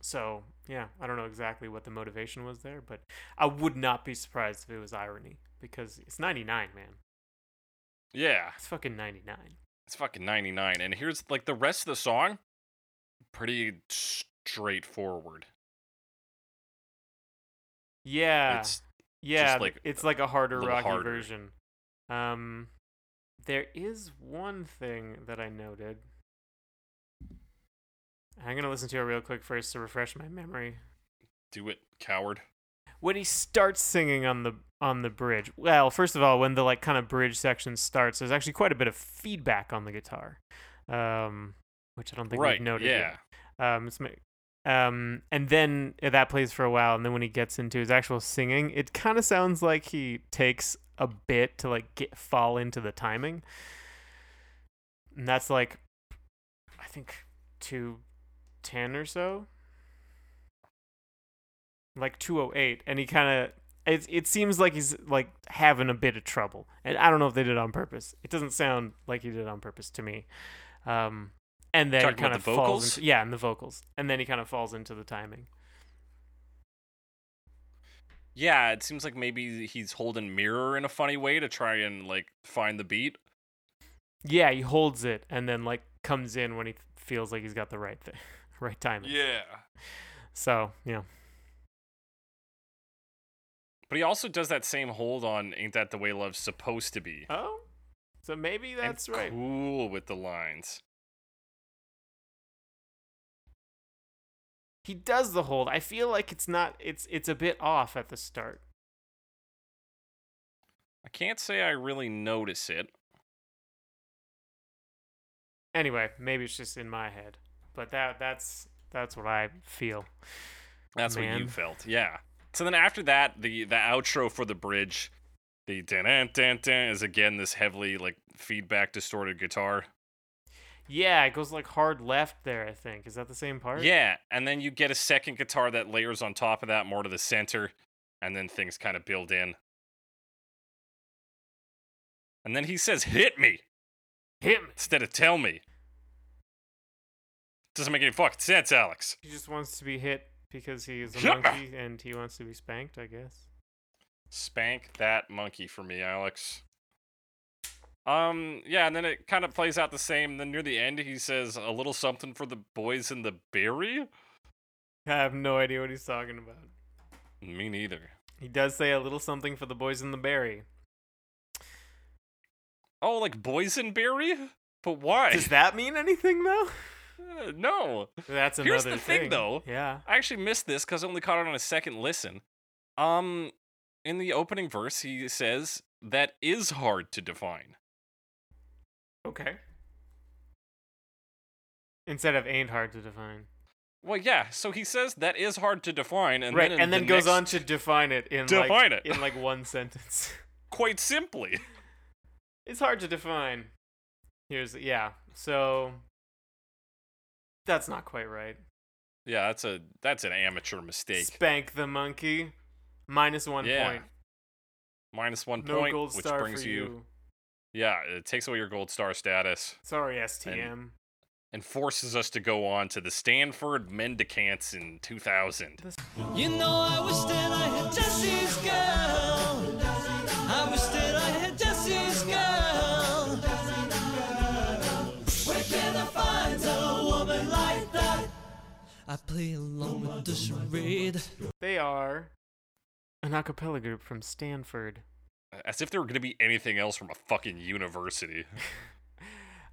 So yeah i don't know exactly what the motivation was there but i would not be surprised if it was irony because it's 99 man. Yeah. It's fucking 99 it's fucking 99 and here's like the rest of the song pretty straightforward yeah it's Yeah, like it's like a harder little rocky harder. version. Um, there is one thing that I noted. I'm gonna listen to it real quick first to refresh my memory. do it coward When he starts singing on the on the bridge, well, first of all, when the like kind of bridge section starts, there's actually quite a bit of feedback on the guitar, um, which I don't think right we've noted. yeah Yet. Um, it's um, and then that plays for a while, and then when he gets into his actual singing, it kind of sounds like he takes a bit to like get fall into the timing, and that's like, I think two ten or so, like two oh eight, and he kind of. It, it seems like he's like having a bit of trouble, and I don't know if they did it on purpose. It doesn't sound like he did it on purpose to me. Um, and then Talking kind of falls vocals? into, yeah, and the vocals, and then he kind of falls into the timing. Yeah, it seems like maybe he's holding mirror in a funny way to try and like find the beat. Yeah, he holds it and then like comes in when he feels like he's got the right thing, *laughs* right timing. Yeah. So yeah, But he also does that same hold on Ain't That the Way Love's supposed to be. Oh, so maybe And that's right. Cool with the lines. He does the hold. I feel like it's not. It's it's a bit off at the start. I can't say I really notice it. Anyway, maybe it's just in my head, but that that's that's what I feel. That's what you felt. Yeah. So then after that, the the outro for the bridge, the dan dan dan dan is again this heavily like feedback distorted guitar. Yeah, it goes like hard left there. I think is that the same part? Yeah, and then you get a second guitar that layers on top of that more to the center, and then things kind of build in. And then he says, "Hit me." him. instead of tell me. Doesn't make any fucking sense, Alex. He just wants to be hit because he is a monkey and he wants to be spanked. I guess. Spank that monkey for me, Alex. Um, yeah, and then it kind of plays out the same. Then near the end, he says a little something for the boys in the berry. I have no idea what he's talking about. Me neither. He does say a little something for the boys in the berry. Oh, like boysenberry? But why? Does that mean anything though? Uh, no. That's another Here's the thing, though. Yeah. I actually missed this because I only caught it on a second listen. Um, in the opening verse, he says that is hard to define. Okay. Instead of ain't hard to define. Well, yeah. So he says that is hard to define, and right, then and then the goes next- on to define it in Define like, it. in like one sentence. *laughs* quite simply. it's hard to define. Here's yeah. So that's not quite right. Yeah, that's a that's an amateur mistake. Spank the monkey. Minus one Yeah. point. Minus one No point, gold which star brings for you, you. Yeah, it takes away your gold star status Sorry, STM. and forces us to go on to the Stanford Mendicants in 2000. You know, I wish that I had Jessie's girl. I wish that I had Jessie's girl. Where can I find a woman like that? I play along with the charade. They are an a cappella group from Stanford. As if there were going to be anything else from a fucking university. *laughs*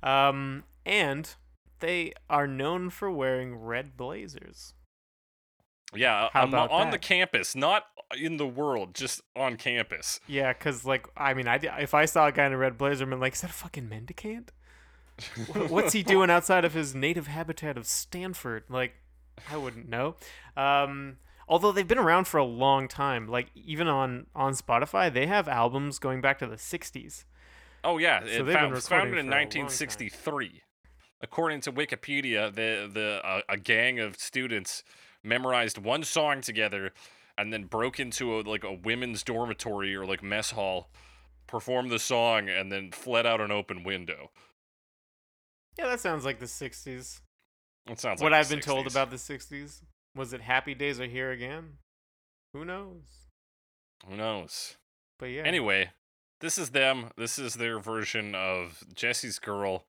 Um, and they are known for wearing red blazers. Yeah, How about on the campus, not in the world, just on campus. Yeah, cause like I mean, I if I saw a guy in a red blazer, I'm like, is that a fucking mendicant? *laughs* What's he doing outside of his native habitat of Stanford? Like, I wouldn't know. Um, although they've been around for a long time. Like even on on Spotify, they have albums going back to the '60s. Oh yeah, So it they've been found, was founded in for a long time. 1963. According to Wikipedia, the the uh, a gang of students memorized one song together, and then broke into a, like a women's dormitory or like mess hall, performed the song, and then fled out an open window. Yeah, that sounds like the '60s. It sounds what like I've the been told about the '60s was it Happy Days are here again? Who knows? Who knows? But yeah. Anyway, this is them. This is their version of Jessie's Girl.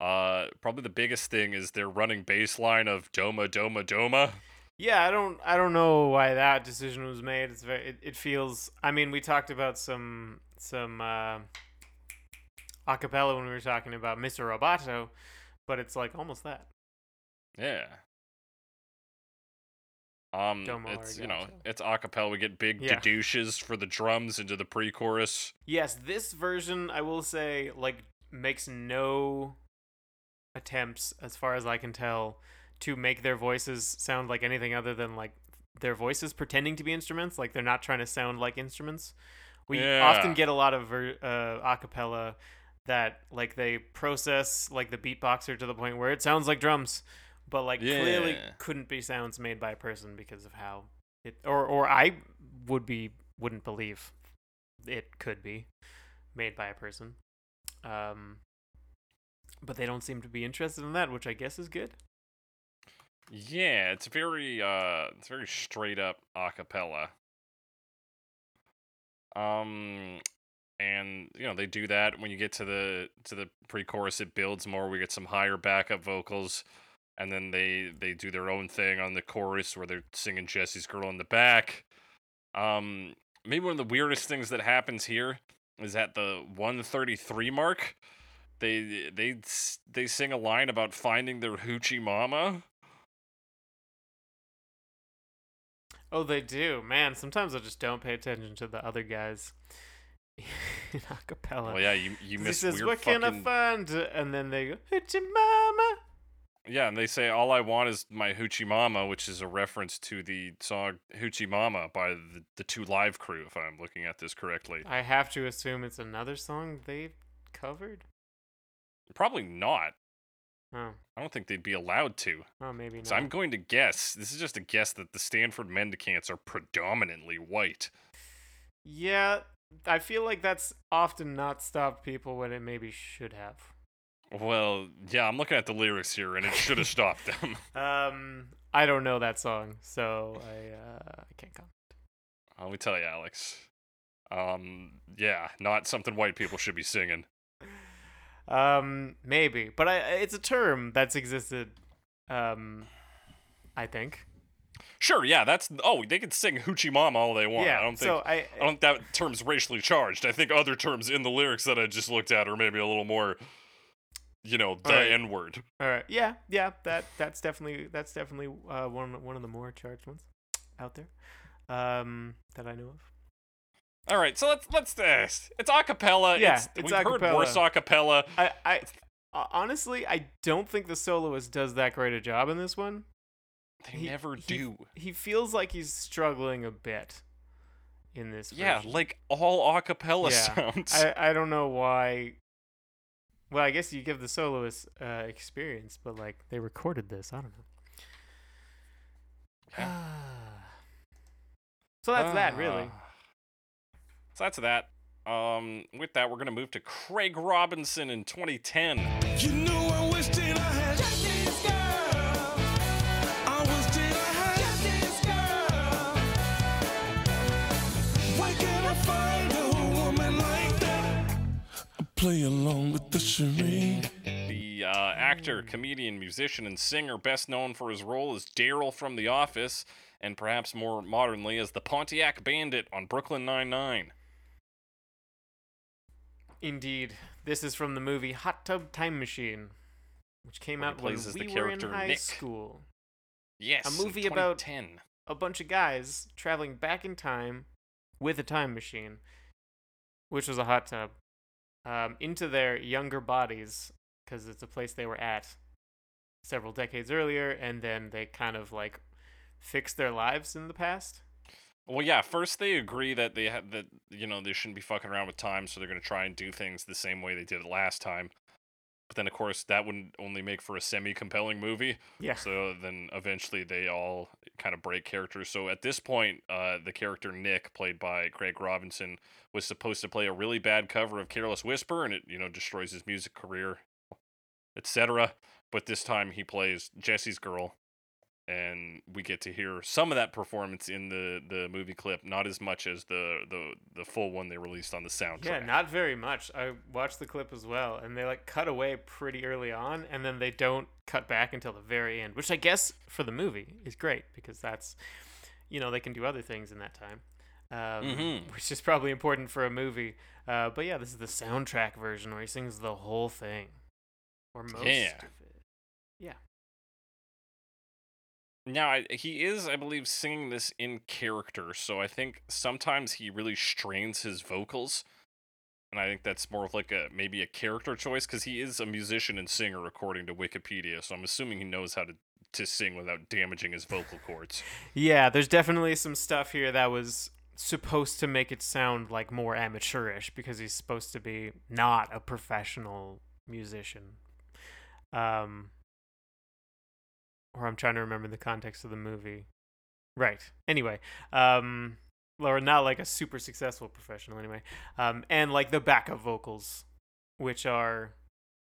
Uh, probably the biggest thing is their running bass line of Doma Doma Doma. Yeah, I don't I don't know why that decision was made. It's very it, it feels I mean, we talked about some some uh acapella when we were talking about Mr. Roboto, but it's like almost that. Yeah. Um, Domo it's you know it's a cappella. We get big Yeah. douches for the drums into the pre-chorus. Yes, this version I will say like makes no attempts as far as I can tell to make their voices sound like anything other than like their voices pretending to be instruments, like they're not trying to sound like instruments. We Yeah. often get a lot of ver- uh, acapella that like they process like the beatboxer to the point where it sounds like drums, but like clearly couldn't be sounds made by a person because of how it or or I would be wouldn't believe it could be made by a person. Um, but they don't seem to be interested in that, which I guess is good. Yeah, it's very uh, it's very straight up a cappella. Um, and you know they do that when you get to the to the pre-chorus it builds more we get some higher backup vocals and then they they do their own thing on the chorus where they're singing jessie's girl in the back um maybe one of the weirdest things that happens here is at the 133 mark they they they sing a line about finding their hoochie mama Oh, they do. Man, sometimes I just don't pay attention to the other guys *laughs* in acapella. well yeah you you miss he says, "What can I fucking- find?" And then they go, "Hoochie mama." Yeah, and they say all I want is my hoochie mama, which is a reference to the song Hoochie Mama by the, the 2 Live Crew, if I'm looking at this correctly. I have to assume it's another song they've covered. Probably not. Oh, I don't think they'd be allowed to. oh, maybe not. So I'm going to guess, this is just a guess that the Stanford Mendicants are predominantly white. Yeah, I feel like that's often not stopped people when it maybe should have. Well, yeah, I'm looking at the lyrics here and it should have stopped them. *laughs* Um, I don't know that song, so I uh, I can't comment. Let me tell you, Alex. Um, yeah, not something white people should be singing. Um, maybe, but I it's a term that's existed. Um, I think. Sure, yeah, that's oh, they can sing Hoochie Mama all they want. yeah. I don't think so I, I don't think that term's racially charged. I think other terms in the lyrics that I just looked at are maybe a little more, you know, the Alright. N word. All right. Yeah, yeah. That that's definitely that's definitely uh, one one of the more charged ones out there um, that I know of. All right, so let's let's uh, it's acapella. Yeah, it's, it's we've heard worse acapella. I I uh, honestly I don't think the soloist does that great a job in this one. They He- never do. He feels like he's struggling a bit in this. Yeah, like all acapella Yeah, sounds. I I don't know why. Well, I guess you give the soloist uh, experience, but like they recorded this. I don't know. Yeah. *sighs* so that's that, really. Ah. So that's that. Um, with that, we're gonna move to Craig Robinson in 2010. You know Play along with the charade. The uh, actor, comedian, musician, and singer best known for his role as Darryl from The Office, and perhaps more modernly as the Pontiac Bandit on Brooklyn Nine-Nine. Indeed, this is from the movie Hot Tub Time Machine, which came Where out when plays as the we were in character high Nick. school. Yes, A movie about- 2010. A bunch of guys traveling back in time with a time machine, which was a hot tub, um, into their younger bodies because it's a place they were at several decades earlier, and then they kind of like fixed their lives in the past. Well, yeah. First, they agree that they ha- that you know they shouldn't be fucking around with time, so they're gonna try and do things the same way they did it last time. But then, of course, that would only make for a semi-compelling movie. Yeah. So then, eventually, they all kind of break characters. So at this point, uh, the character Nick, played by Craig Robinson, was supposed to play a really bad cover of "Careless Whisper," and it you know destroys his music career, etc. But this time, he plays Jessie's girl, and we get to hear some of that performance in the the movie clip, not as much as the the the full one they released on the soundtrack. Yeah, not very much. I watched the clip as well, and they like cut away pretty early on, and then they don't cut back until the very end, which I guess for the movie is great because that's, you know, they can do other things in that time, um, Mhm. which is probably important for a movie. Uh, but yeah, this is the soundtrack version where he sings the whole thing, or most Yeah. of it. Yeah. Now I, he is, I believe, singing this in character, so I think sometimes he really strains his vocals, and I think that's more of like a maybe a character choice because he is a musician and singer according to Wikipedia. So I'm assuming he knows how to to sing without damaging his vocal cords. Yeah, there's definitely some stuff here that was supposed to make it sound like more amateurish because he's supposed to be not a professional musician. Um or I'm trying to remember the context of the movie. Right. Anyway, um or not like a super successful professional anyway. Um and like the backup vocals which are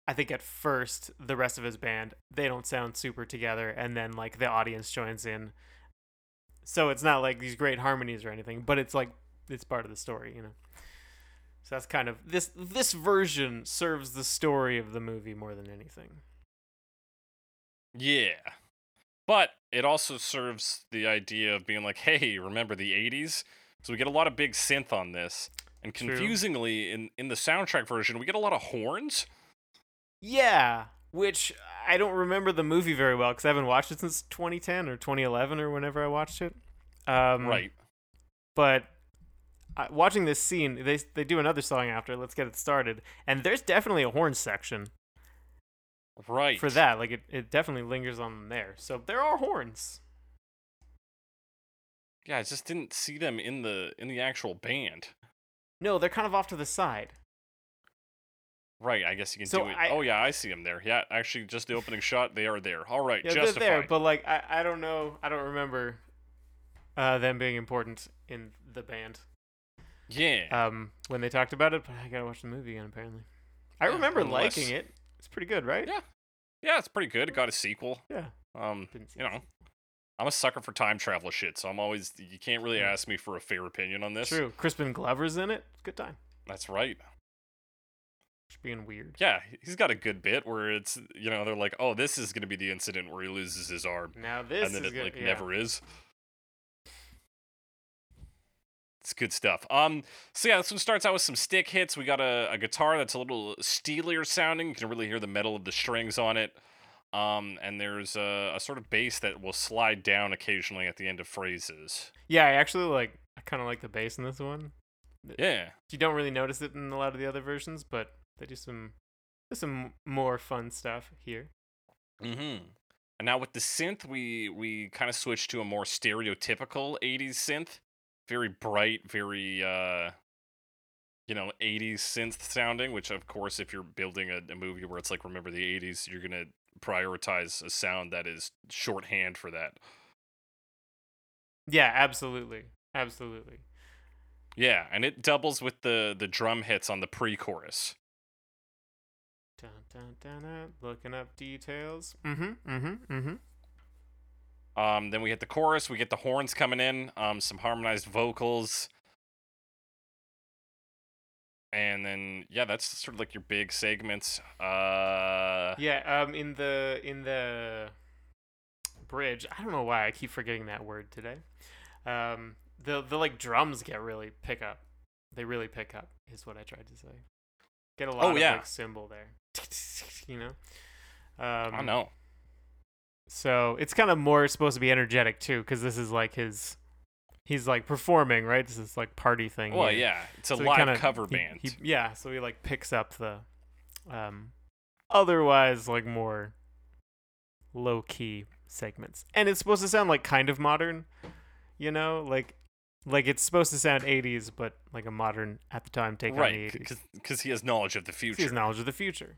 I think at first the rest of his band they don't sound super together, and then like the audience joins in. So it's not like these great harmonies or anything, but it's like it's part of the story, you know. So that's kind of this this version serves the story of the movie more than anything. Yeah. But it also serves the idea of being like, hey, remember the 80s? So we get a lot of big synth on this. And True. confusingly, in, in the soundtrack version, we get a lot of horns. Yeah, which I don't remember the movie very well because I haven't watched it since 2010 or 2011 or whenever I watched it. Um, right. But uh, watching this scene, they they do another song after. Let's get it started, and there's definitely a horn section Right. for that. Like it, it definitely lingers on them there. So there are horns. Yeah, I just didn't see them in the in the actual band. No, they're kind of off to the side. Right, I guess you can So do it. I- oh yeah, I see them there. Yeah, actually, just the opening shot, they are there. All right, Yeah, justified. they're there, but like I, I don't know, I don't remember uh, them being important in the band. yeah, um, when they talked about it, but I gotta watch the movie again. Apparently, I Yeah, remember unless- liking it. It's pretty good, right? Yeah. yeah, it's pretty good. It got a sequel. Yeah. Um, you know, I'm a sucker for time travel shit, so I'm always. You can't really ask me for a fair opinion on this. True. Crispin Glover's in it. Good time. That's right. Just being weird. Yeah, he's got a good bit where it's you know they're like, oh, this is gonna be the incident where he loses his arm, Now this and then is it like yeah. never is. It's good stuff. Um, so yeah, this one starts out with some stick hits. We got a, a guitar that's a little steelier sounding. You can really hear the metal of the strings on it. Um, and there's a, a sort of bass that will slide down occasionally at the end of phrases. Yeah, I actually like. I kind of like the bass in this one. Yeah. You don't really notice it in a lot of the other versions, but they do some, there's some more fun stuff here. Mm-hmm. And now with the synth, we we kind of switch to a more stereotypical '80s synth, very bright, very uh, you know, '80s synth sounding. Which, of course, if you're building a, a movie where it's like remember the '80s, you're gonna prioritize a sound that is shorthand for that. Yeah, absolutely, absolutely. Yeah, and it doubles with the the drum hits on the pre-chorus. Dun, dun, dun, dun, looking up details. Mm-hmm. Mm-hmm. Mm-hmm. Um, then we hit the chorus. We get the horns coming in. Um, some harmonized vocals. And then yeah, that's sort of like your big segments. Uh, Yeah, um, in the in the bridge, I don't know why I keep forgetting that word today. Um, the the like drums get really pick up. They really pick up is what I tried to say. Get a lot Oh, of yeah. like cymbal there. *laughs* You know. Um, I know. So it's kind of more supposed to be energetic too, because this is like his. He's like performing, right? This is like party thing. Well, here. yeah, it's a So live kinda- cover band. he- yeah, so he like picks up the um otherwise like more low key segments. And it's supposed to sound like kind of modern, you know, like like it's supposed to sound 80s but like a modern at the time take on the 80s. because he has knowledge of the future He has knowledge of the future.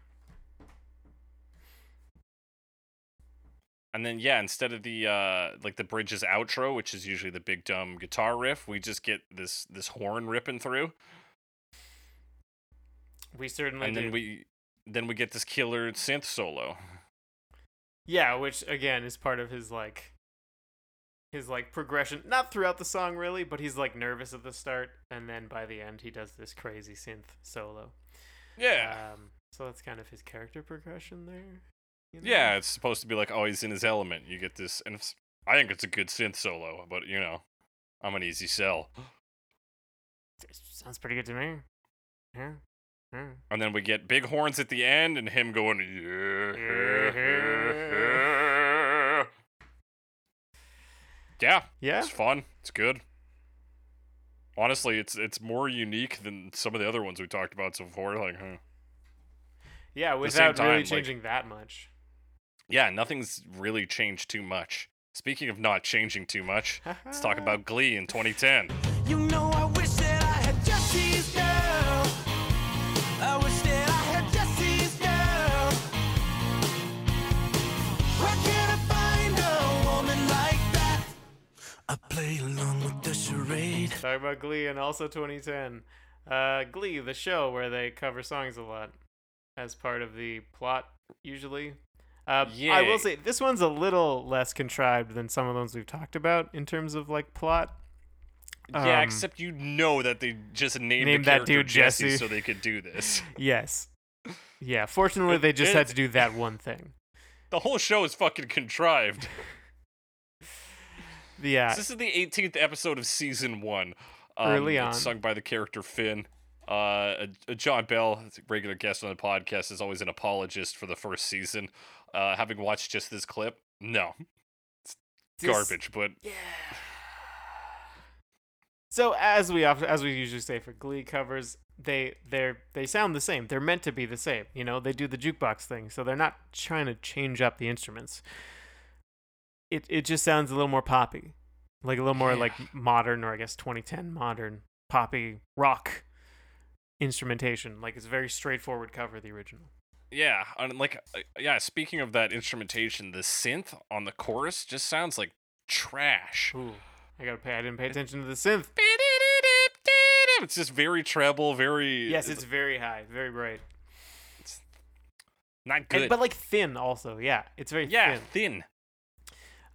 And then yeah, instead of the uh like the bridge's outro, which is usually the big dumb guitar riff, we just get this this horn ripping through, We certainly and do. then we then we get this killer synth solo. Yeah, which again is part of his like his like progression. Not throughout the song really, but he's like nervous at the start and then by the end he does this crazy synth solo. Yeah. Um so that's kind of his character progression there. You know? Yeah, it's supposed to be like, oh, he's in his element. You get this, and it's, I think it's a good synth solo, but you know, I'm an easy sell. Sounds pretty good to me. Yeah. Yeah. And then we get big horns at the end, and him going, yeah, yeah, Yeah. it's fun. It's good. Honestly, it's it's more unique than some of the other ones we talked about so far. Like, huh. Yeah, without time, really like- changing that much. Yeah, nothing's really changed too much. Speaking of not changing too much, let's talk about Glee in 2010. You know I wish that I had Jessie's girl. I wish that I had Jessie's girl. Where can I find a woman like that? I play along with the charade. Talk about Glee and also 2010. Uh, Glee, the show where they cover songs a lot as part of the plot, usually. Uh, I will say this one's a little less contrived than some of the ones we've talked about in terms of like plot. yeah, Um, except you know that they just named, named the that character dude Jesse, Jesse. so they could do this. *laughs* Yes. Yeah. Fortunately, they just had to do that one thing. The whole show is fucking contrived. *laughs* Yeah. This is the 18th episode of season one. Um, Early it's on. sung by the character Finn. Uh, uh, John Bell, regular guest on the podcast, is always an apologist for the first season. Uh, having watched just this clip, no, it's This- garbage. But Yeah. So as we often, as we usually say for Glee covers, they they they sound the same. They're meant to be the same. You know, they do the jukebox thing, so they're not trying to change up the instruments. It it just sounds a little more poppy, like a little more like modern, or I guess 2010 modern poppy rock instrumentation. Like it's a very straightforward cover, of the original. Yeah, and like, uh, yeah. Speaking of that instrumentation, the synth on the chorus just sounds like trash. Ooh, I gotta pay. I didn't pay attention to the synth. It's just very treble, very Yes, it's very high, very bright, It's not and, good. but like thin also. Yeah, it's very yeah, thin.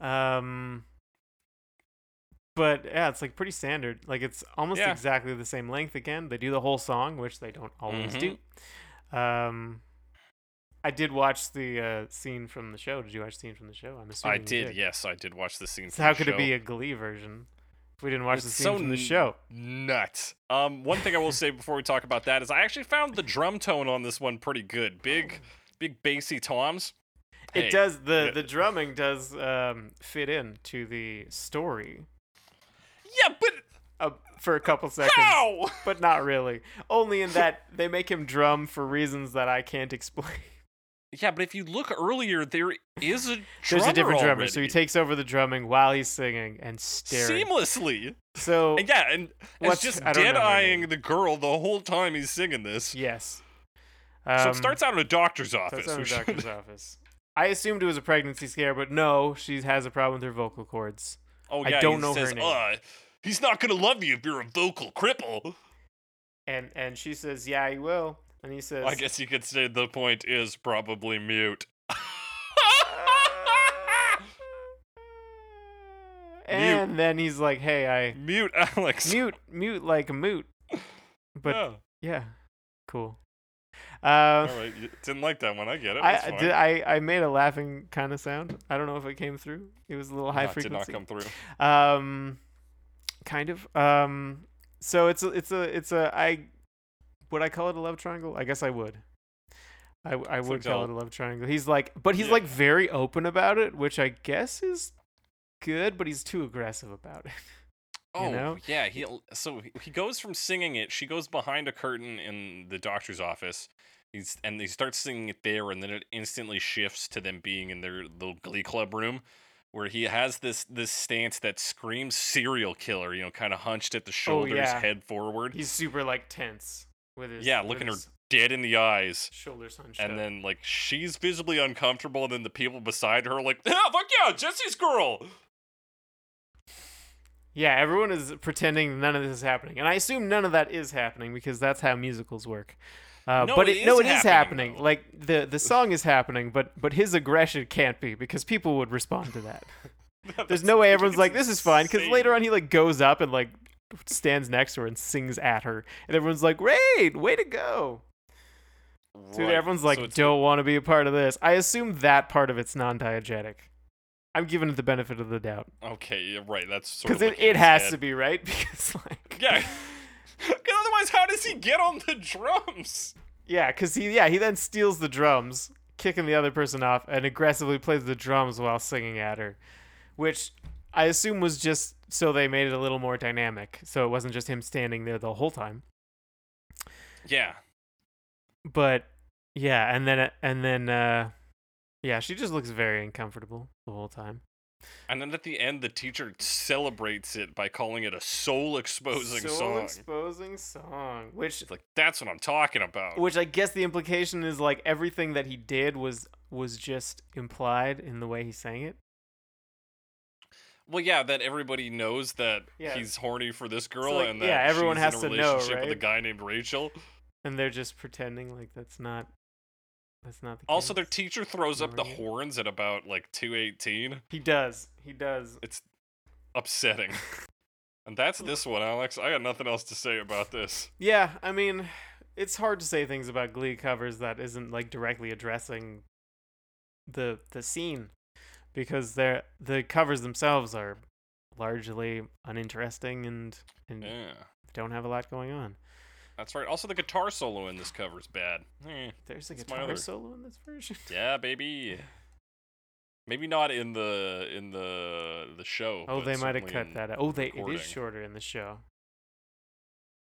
thin. Um, but yeah, it's like pretty standard. Like it's almost Yeah. exactly the same length again. They do the whole song, which they don't always do. Um, I did watch the uh, scene from the show. Did you watch the scene from the show? I'm assuming I you did, yes, I did watch the scene. So from how the could it be a Glee version if we didn't watch the scene so from the show? nuts? Um, one thing I will say before we talk about that is I actually found the drum tone on this one pretty good. Big, big bassy toms. Hey, It does the the drumming does um, fit in to the story Yeah, but uh, for a couple seconds. how? but not really. Only in that they make him drum for reasons that I can't *laughs* explain. Yeah, but if you look earlier, there is a There's a different drummer, so he takes over the drumming while he's singing and staring. seamlessly. So *laughs* And yeah, and it's just dead eyeing the girl the whole time he's singing this. yes. so Um, it starts out in a doctor's so office. it's in We the should- doctor's office. I assumed it was a pregnancy scare, but no, she has a problem with her vocal cords. oh yeah, I don't he know her says, name. Uh, he's not gonna love you if you're a vocal cripple. And and she says, "Yeah, he will." And he says, I guess you could say the point is probably mute. *laughs* And then he's like, "Hey, I mute *laughs* Alex. mute mute like moot." But yeah. yeah, cool. Uh, All right, you didn't like that one. I get it. I That's I fine. did I, I made a laughing kind of sound. I don't know if it came through. It was a little high No, it did not come through. Um, kind of. Um, so it's a, it's a it's a I would I call it a love triangle? I guess I would. I, It's would call it a love triangle. He's like, but he's Yeah. like very open about it, which I guess is good. But he's too aggressive about it. *laughs* Oh know? yeah, he so he- he goes from singing it. She goes behind a curtain in the doctor's office. He's and he starts singing it there, and then it instantly shifts to them being in their little glee club room, where he has this this stance that screams serial killer. You know, kind of hunched at the oh, shoulders, Oh, yeah. head forward. He's super like tense with his yeah, with looking her dead in the eyes. shoulders hunched And up. then like she's visibly uncomfortable, and then the people beside her are like, "Yeah, fuck yeah, Jessie's girl." Yeah, everyone is pretending none of this is happening, and I assume none of that is happening because that's how musicals work. Uh, No, but it it, no, is it is happening, happening. though. Like the the song is happening, but but his aggression can't be because people would respond to that. *laughs* There's no way everyone's like, "This is fine," because later on he like goes up and like stands next to her and sings at her, and everyone's like, "Great, way to go!" So Right, everyone's like, so "Don't want to be a part of this." I assume that part of it's non-diegetic. I'm giving it the benefit of the doubt Okay, yeah, right. That's sort because it, it has head. to be right *laughs* because like Yeah. *laughs* Because otherwise, how does he get on the drums? Yeah, because he yeah he then steals the drums, kicking the other person off, and aggressively plays the drums while singing at her, which I assume was just so they made it a little more dynamic, so it wasn't just him standing there the whole time. Yeah. But yeah, and then and then uh, yeah, she just looks very uncomfortable the whole time. And then at the end, the teacher celebrates it by calling it a soul exposing Soul song. Soul exposing song, which it's like, that's what I'm talking about. which I guess the implication is like everything that he did was was just implied in the way he sang it. Well, yeah, that everybody knows that Yeah. he's horny for this girl like, and that yeah, everyone has to know, relationship with a guy named Rachel. and they're just pretending like that's not that's not the Also, their teacher throws up the horns at about like 218. he does he does It's upsetting. *laughs* And that's this one, Alex. I got nothing else to say about this. Yeah, I mean, it's hard to say things about Glee covers that isn't like directly addressing the the scene because they're the covers themselves are largely uninteresting and and Yeah, don't have a lot going on. that's right. Also, the guitar solo in this cover is bad. Eh, There's a guitar other- solo in this version. *laughs* Yeah, baby. Maybe not in the in the the show. Oh, they might have cut that out. Oh, they it recording. is shorter in the show.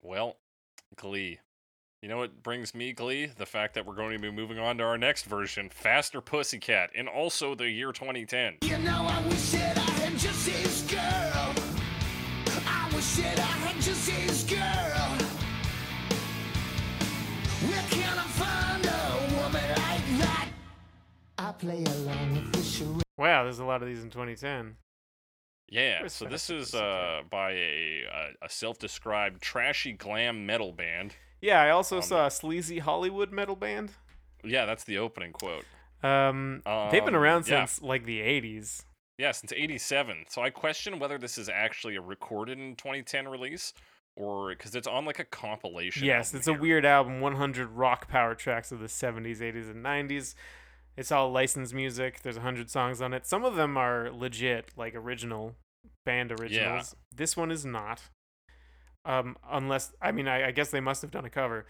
Well, Glee. You know what brings me glee? The fact that we're going to be moving on to our next version, Faster Pussycat, and also the year 2010. You know, I wish that I had Jessie's girl. I wish that I had Jessie's girl. Where can I find a woman like that? I play along with the charade. Wow, there's a lot of these in 2010. Yeah, Where's so this is uh, by a, a, a self-described trashy glam metal band. Yeah, I also Um, saw a sleazy Hollywood metal band. Yeah, that's the opening quote. Um, they've been Um, around yeah. since like the 80s. Yeah, since 87. So I question whether this is actually a recorded in 2010 release or because it's on like a compilation. Yes, it's a weird album, 100 rock power tracks of the 70s, 80s, and 90s. It's all licensed music. There's 100 songs on it. Some of them are legit, like original band originals. This one is not. Um, unless, I mean, I, I guess they must have done a cover.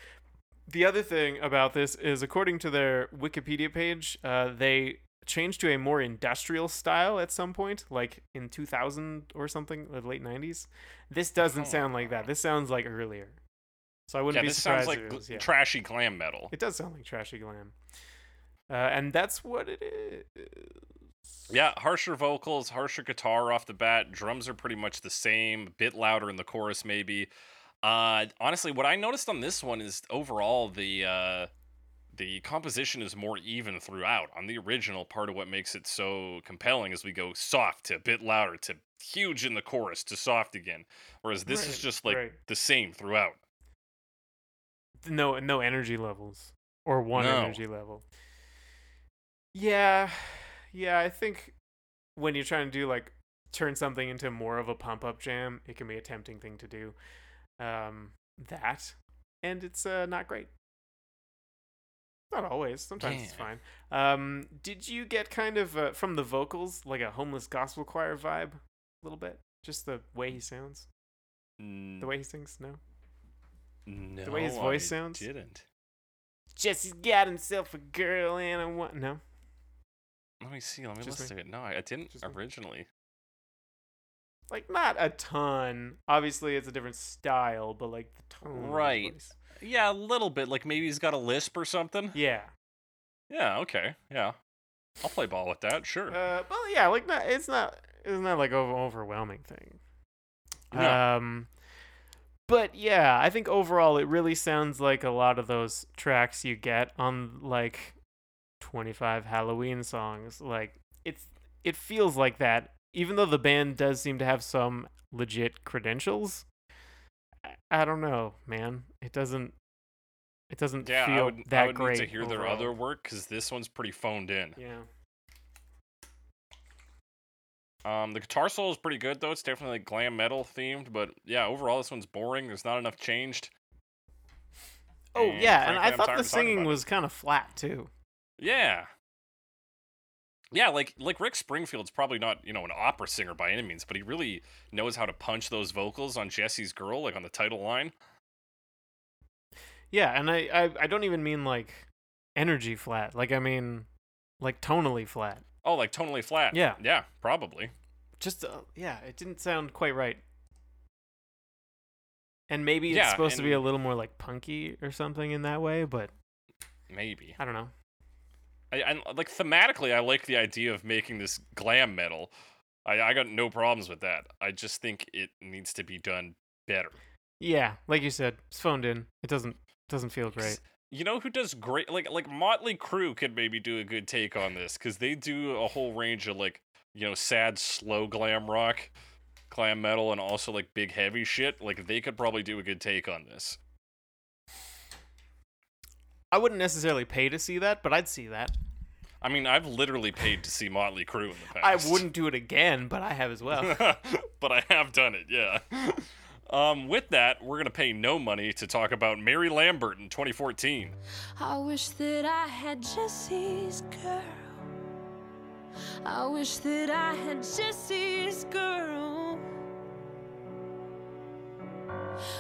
The other thing about this is, according to their Wikipedia page, uh, they changed to a more industrial style at some point, like in 2000 or something, the late 90s. This doesn't sound like that. This sounds like earlier. So I wouldn't Yeah, be this surprised sounds like if it gl- was, yeah. trashy glam metal. It does sound like trashy glam. Uh, and that's what it is. Yeah, harsher vocals, harsher guitar off the bat. Drums are pretty much the same, a bit louder in the chorus maybe. Uh, honestly, what I noticed on this one is overall the uh, the composition is more even throughout. On the original, part of what makes it so compelling is we go soft to a bit louder to huge in the chorus to soft again, whereas this is just like right. the same throughout. No, no energy levels or one No. energy level. Yeah, yeah. I think when you're trying to do like turn something into more of a pump up jam, it can be a tempting thing to do. Um, that, and it's uh, not great. Not always. Sometimes it's fine. Um, did you get kind of uh, from the vocals like a homeless gospel choir vibe, a little bit? Just the way he sounds, Mm, the way he sings. No. no, the way his voice I sounds? Didn't. Jessie's got himself a girl and I want no. Let me see. Let me Just listen me. to it. No, I didn't Just me. originally. Like not a ton. Obviously, it's a different style, but like the tone. Right. Yeah, a little bit. Like maybe he's got a lisp or something. Yeah. Yeah, okay. Yeah. I'll play ball with that, sure. Uh, well, yeah. Like not. It's not. It's not like over overwhelming thing. No. Um. But yeah, I think overall it really sounds like a lot of those tracks you get on like 25 Halloween songs. Like it's it feels like that even though the band does seem to have some legit credentials. I, I don't know, man. It doesn't it doesn't yeah, feel I would, that I would great need to hear their other work because this one's pretty phoned in. Yeah. Um, the guitar solo is pretty good though. It's definitely like glam metal themed, but yeah, overall this one's boring. There's not enough changed. Oh And yeah, and I thought the singing was kind of flat too. Yeah. Yeah, like like Rick Springfield's probably not, you know, an opera singer by any means, but he really knows how to punch those vocals on Jessie's Girl, like on the title line. Yeah, and I, I I don't even mean like energy flat. Like I mean like tonally flat. Oh, like tonally flat. Yeah. Yeah, probably. Just uh, yeah, it didn't sound quite right. And maybe it's Yeah, supposed to be a little more like punky or something in that way, but Maybe. I don't know. I, and like thematically, I like the idea of making this glam metal. I, I got no problems with that. I just think it needs to be done better. Yeah, like you said, it's phoned in. It doesn't doesn't feel great. You know who does great? Like like Motley Crue could maybe do a good take on this because they do a whole range of like you know sad slow glam rock, glam metal, and also like big heavy shit. Like they could probably do a good take on this. I wouldn't necessarily pay to see that, but I'd see that. I mean, I've literally paid to see Motley Crue in the *laughs* past. I wouldn't do it again, but I have as well. *laughs* but I have done it, yeah. *laughs* Um, with that, we're gonna pay no money to talk about Mary Lambert in 2014. I wish that I had Jessie's girl. I wish that I had Jessie's girl.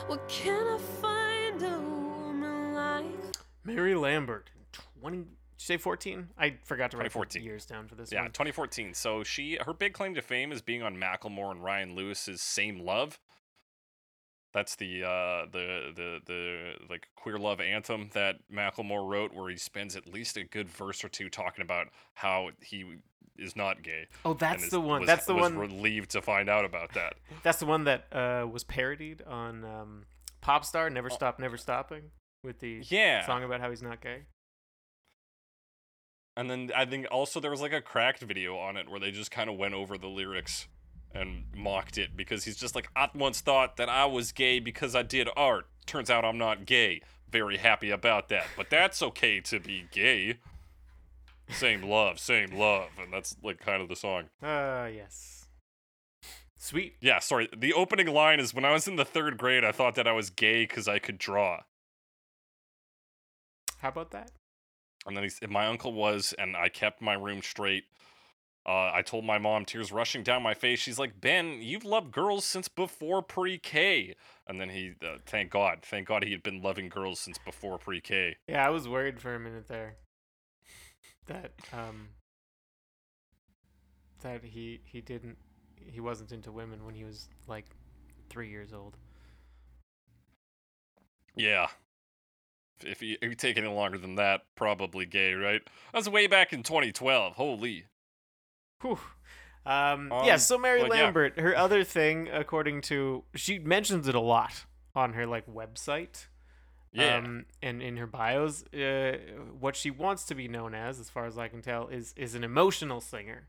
What can I find a woman like? Mary Lambert, 20. Did you say 14? I forgot to write the 2014. years down for this Yeah, one. 2014. So she, her big claim to fame is being on Macklemore and Ryan Lewis's "Same Love." That's the uh, the the the like queer love anthem that Macklemore wrote, where he spends at least a good verse or two talking about how he is not gay. Oh, and that's is- the one. was- that's the was one. Relieved to find out about that. That's the one that uh, was parodied on um, Popstar, Oh. Never Stop, Never Stopping, with the Yeah. song about how he's not gay. And then I think also there was like a cracked video on it where they just kind of went over the lyrics and mocked it because he's just like, I once thought that I was gay because I did art. Turns out I'm not gay. Very happy about that. But that's okay to be gay. Same love, same love. And that's like kind of the song. Uh, yes. Sweet. Yeah, sorry. The opening line is when I was in the third grade, I thought that I was gay because I could draw. How about that? And then he's, my uncle was, and I kept my room straight. Uh, I told my mom, tears rushing down my face. She's like, Ben, you've loved girls since before pre K. And then he, uh, thank God, thank God he had been loving girls since before pre K. Yeah, I was worried for a minute there. *laughs* That um. That he he didn't he wasn't into women when he was like three years old. Yeah. If you, if you take any longer than that, probably gay, right? That was way back in 2012. Holy. Whew. Um, yeah, Um, so Mary but yeah. Lambert, her other thing, according to she mentions it a lot on her like website. Yeah. Um, and in her bios, uh, what she wants to be known as, as far as I can tell, is is an emotional singer.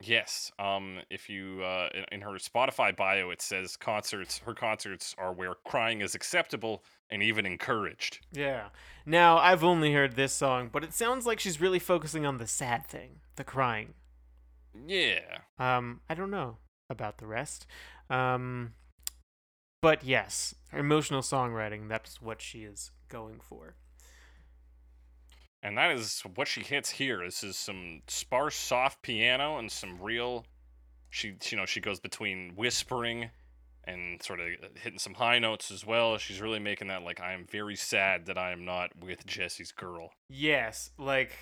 Yes. Um. If you uh, in, in her Spotify bio, it says concerts. Her concerts are where crying is acceptable and even encouraged. Yeah. Now I've only heard this song, but it sounds like she's really focusing on the sad thing, the crying. Yeah. Um, I don't know about the rest. Um, but yes, her emotional songwriting, that's what she is going for. And that is what she hits here. This is some sparse, soft piano and some real. She, you know, she goes between whispering and sort of hitting some high notes as well. She's really making that like I am very sad that I am not with Jessie's girl. Yes, like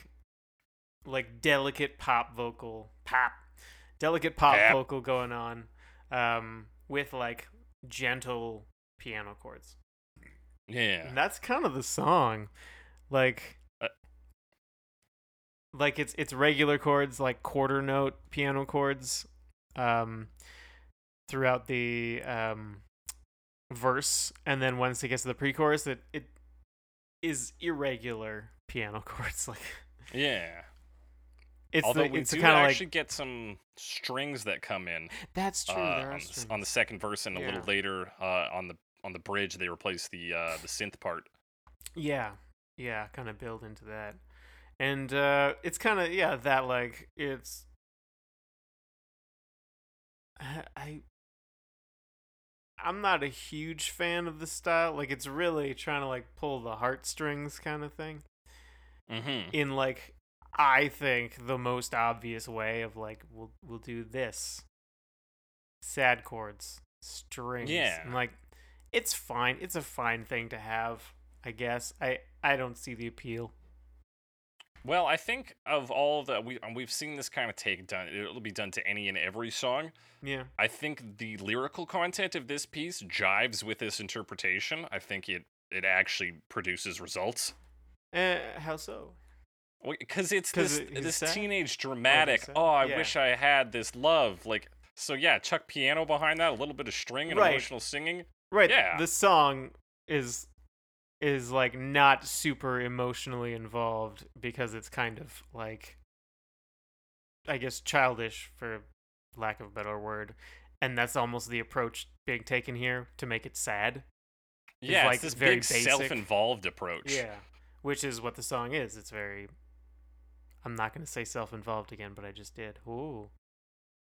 like delicate pop vocal, pop, delicate pop Pap. vocal going on, um, with like gentle piano chords. Yeah. And that's kind of the song, like. Like it's it's regular chords like quarter note piano chords um throughout the um verse and then once it gets to the pre-chorus it it is irregular piano *laughs* chords like Yeah. it's Although the, we it's do kind of actually like get some strings that come in that's true uh, on, the, on the second verse and a Yeah. little later uh, on the on the bridge they replace the uh, the synth part. Yeah, yeah, kind of build into that, and uh, it's kind of yeah that like it's. I-. I'm not a huge fan of the style. Like it's really trying to like pull the heartstrings kind of thing. Mm-hmm. In like, I think the most obvious way of like we'll we'll do this. Sad chords, strings. Yeah. And like, it's fine. It's a fine thing to have. I guess. I I don't see the appeal. Well, I think of all the we we've seen this kind of take done. It'll be done to any and every song. Yeah. I think the lyrical content of this piece jives with this interpretation. I think it it actually produces results. Uh, how so? Because it's 'Cause this it- this sad? teenage dramatic. Oh, I Yeah. wish I had this love. Like so, yeah. Chuck piano behind that, a little bit of string and Right. emotional singing. Right. Yeah. The song is is like not super emotionally involved because it's kind of like I guess childish for lack of a better word. And that's almost the approach being taken here to make it sad. It's Yeah, like it's this very big basic. self-involved approach. Yeah. Which is what the song is. It's very I'm not gonna say self-involved again, but I just did. Ooh,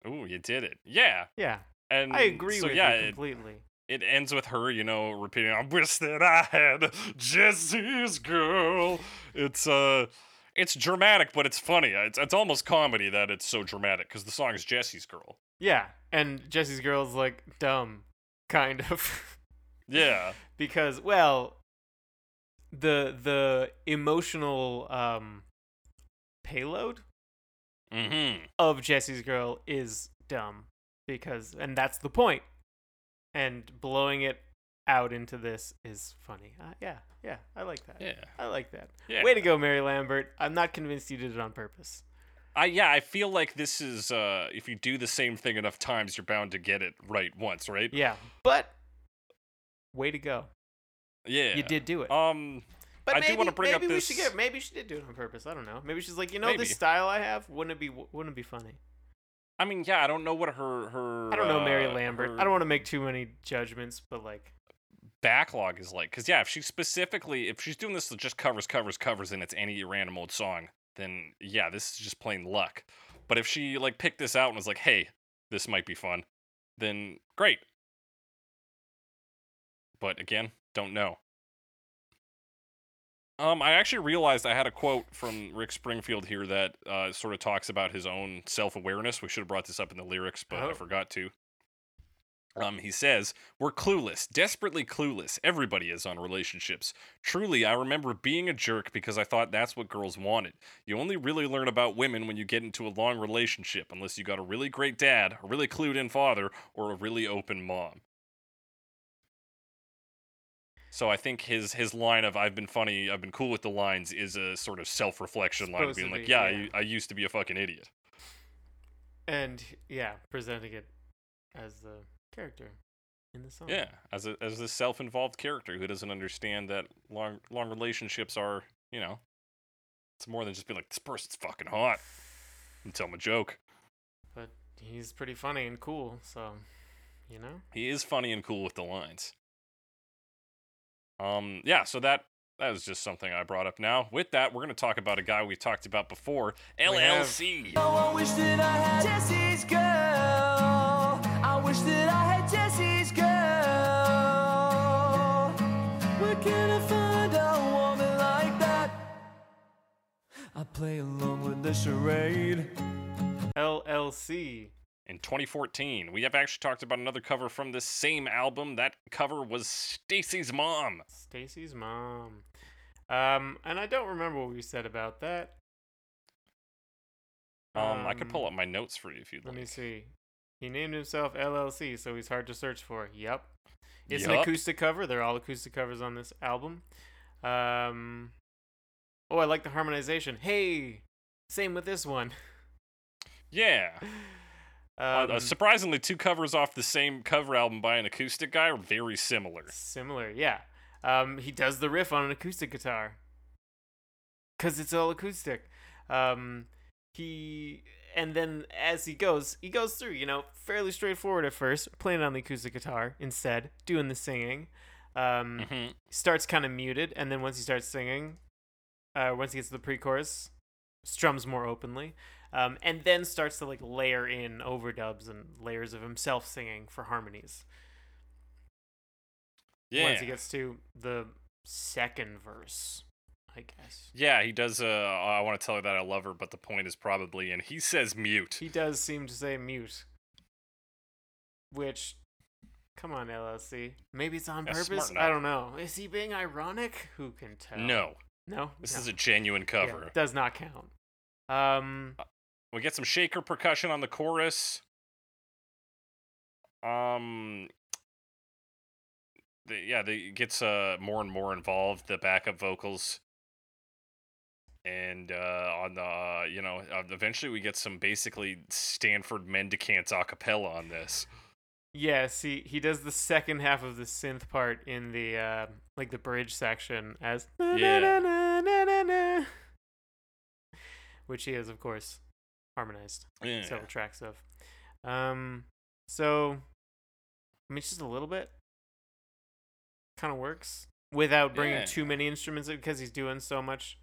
Ooh, you did it. Yeah. yeah, And I agree so, with yeah, you completely. it ends with her, you know, repeating, I wish that I had Jessie's girl. It's uh it's dramatic, but it's funny. It's, it's almost comedy that it's so dramatic because the song is Jessie's girl. Yeah, and Jessie's girl is like dumb, kind of, Yeah. *laughs* because well, the the emotional um payload Mm-hmm. of Jessie's girl is dumb because and that's the point. And blowing it out into this is funny. Uh, yeah, yeah, I like that. Yeah. I like that. Yeah. Way to go, Mary Lambert. I'm not convinced you did it on purpose. I yeah, I feel like this is uh if you do the same thing enough times, you're bound to get it right once, right? Yeah, but way to go. Yeah. You did do it. Um But I do maybe, wanna bring up maybe we this- should get. Maybe she did do it on purpose. I don't know. Maybe she's like, you know, Maybe. this style I have wouldn't it be wouldn't it be funny? I mean, yeah, I don't know what her her I don't know, Mary uh, Lambert. her I don't want to make too many judgments, but like, backlog is like cuz yeah, if she specifically if she's doing this to just covers covers covers and it's any random old song, then yeah, this is just plain luck. But if she like picked this out and was like, "Hey, this might be fun." Then great. But again, don't know. Um, I actually realized I had a quote from Rick Springfield here that uh, sort of talks about his own self awareness. We should have brought this up in the lyrics, but I Oh. forgot to. Um, he says, We're clueless, desperately clueless. Everybody is on relationships. Truly, I remember being a jerk because I thought that's what girls wanted. You only really learn about women when you get into a long relationship, unless you got a really great dad, a really clued in father, or a really open mom. So I think his his line of "I've been funny, I've been cool with the lines" is a sort of self reflection line, Supposed being to like, be, "Yeah, yeah. I, I used to be a fucking idiot." and yeah, presenting it as the character in the song. Yeah, as a as this self involved character who doesn't understand that long long relationships are, you know, it's more than just being like this person's fucking hot and tell him a joke. but he's pretty funny and cool, so you know. He is funny and cool with the lines. Um, yeah, so that that is just something I brought up now. With that, we're gonna talk about a guy we talked about before, have- LLC. Oh, I wish that I had Jessie's girl. I wish that I had Jessie's girl. Where can I find a woman like that? I play along with the charade. LLC. In 2014, we have actually talked about another cover from this same album. That cover was Stacy's mom. Stacy's mom. Um, and I don't remember what we said about that. Um, I could pull up my notes for you if you'd Let like. Let me see. He named himself LLC, so he's hard to search for. Yep. It's an acoustic cover. They're all acoustic covers on this album. Um, oh, I like the harmonization. Hey, same with this one. Yeah. *laughs* Uh, Um, uh, surprisingly, two covers off the same cover album by an acoustic guy are very similar. Similar, yeah. Um, he does the riff on an acoustic guitar. Cause it's all acoustic. Um, he and then as he goes, he goes through. You know, fairly straightforward at first, playing on the acoustic guitar instead, doing the singing. Um, hmm starts kind of muted, and then once he starts singing, uh, once he gets to the pre-chorus, strums more openly, um, and then starts to like layer in overdubs and layers of himself singing for harmonies Yeah. once he gets to the second verse, I guess. Yeah, he does. Uh, I want to tell her that I love her, but the point is probably, and he says mute. He does seem to say mute. Which, come on, LLC. Maybe it's on Yeah, purpose. I don't know. Is he being ironic? Who can tell? No, No? this No. is a genuine Yeah, cover. does not count. Um, We get some shaker percussion on the chorus. Um, the, yeah, the, it gets uh more and more involved. The backup vocals, and uh, on the you know uh, eventually we get some basically Stanford Mendicants a cappella on this. yeah, see, he does the second half of the synth part in the, uh, like the bridge section as. Yeah. Which he is, of course, harmonized. Yeah. several tracks of. Um, so I mean, just a little bit. Kind of works without bringing Yeah. too many instruments in because he's doing so much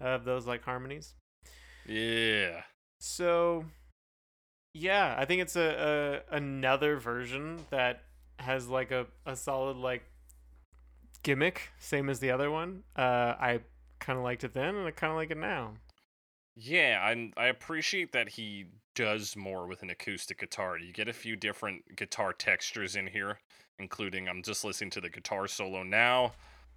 of those like harmonies. Yeah. So, yeah, I think it's a, a another version that has like a, a solid like gimmick, same as the other one. Uh, I kind of liked it then, and I kind of like it now. Yeah, I I appreciate that he does more with an acoustic guitar. You get a few different guitar textures in here, including I'm just listening to the guitar solo now.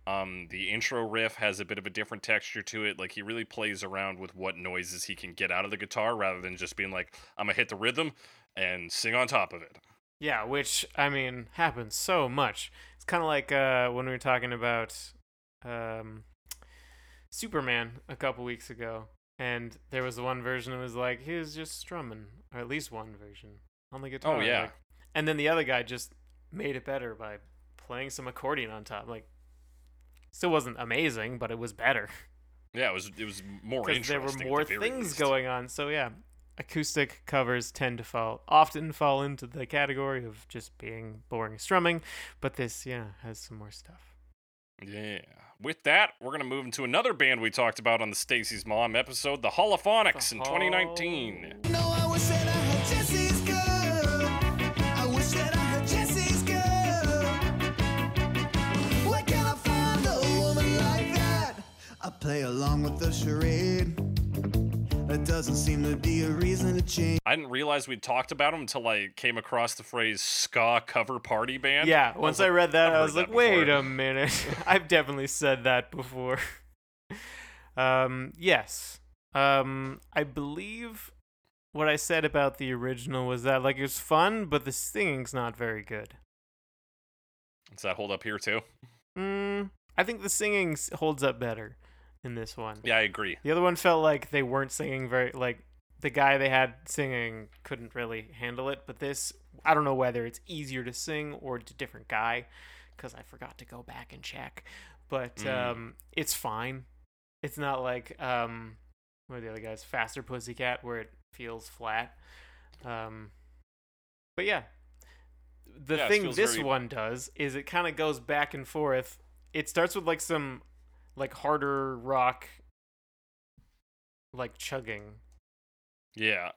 Um, the intro riff has a bit of a different texture to it. Like he really plays around with what noises he can get out of the guitar, rather than just being like, "I'm gonna hit the rhythm and sing on top of it." Yeah, which I mean happens so much. It's kind of like uh, when we were talking about um, Superman a couple weeks ago, and there was the one version that was like he was just strumming, or at least one version on the guitar. Oh yeah. like- and then the other guy just made it better by playing some accordion on top. Like, still wasn't amazing, but it was better Yeah, it was it was more *laughs* because there were at the more things least. going on. So yeah, acoustic covers tend to fall often fall into the category of just being boring strumming, but this yeah has some more stuff. Yeah. With that, we're gonna move into another band we talked about on the Stacy's Mom episode, the Holophonics, in 2019. No, I wish that I had Jessie's girl. I wish that I had Jessie's girl. Where can I find a woman like that? I play along with the charade. There doesn't seem to be a reason to change. I didn't realize we'd talked about them until I came across the phrase ska cover party band. Yeah, I once was I like, read that, I've I was like, that wait before. a minute. *laughs* I've definitely said that before. *laughs* um, yes. Um, I believe what I said about the original was that like it was fun, but the singing's not very good. Does that hold up here too? Mm, I think the singing holds up better in this one. Yeah, I agree. The other one felt like they weren't singing very like the guy they had singing couldn't really handle it, but this I don't know whether it's easier to sing or it's a different guy cuz I forgot to go back and check. But Mm. um it's fine. It's not like um what are the other guys Faster Pussycat where it feels flat. Um but yeah. The Yeah, thing this very- one does is it kind of goes back and forth. It starts with like some like harder rock like chugging. Yeah.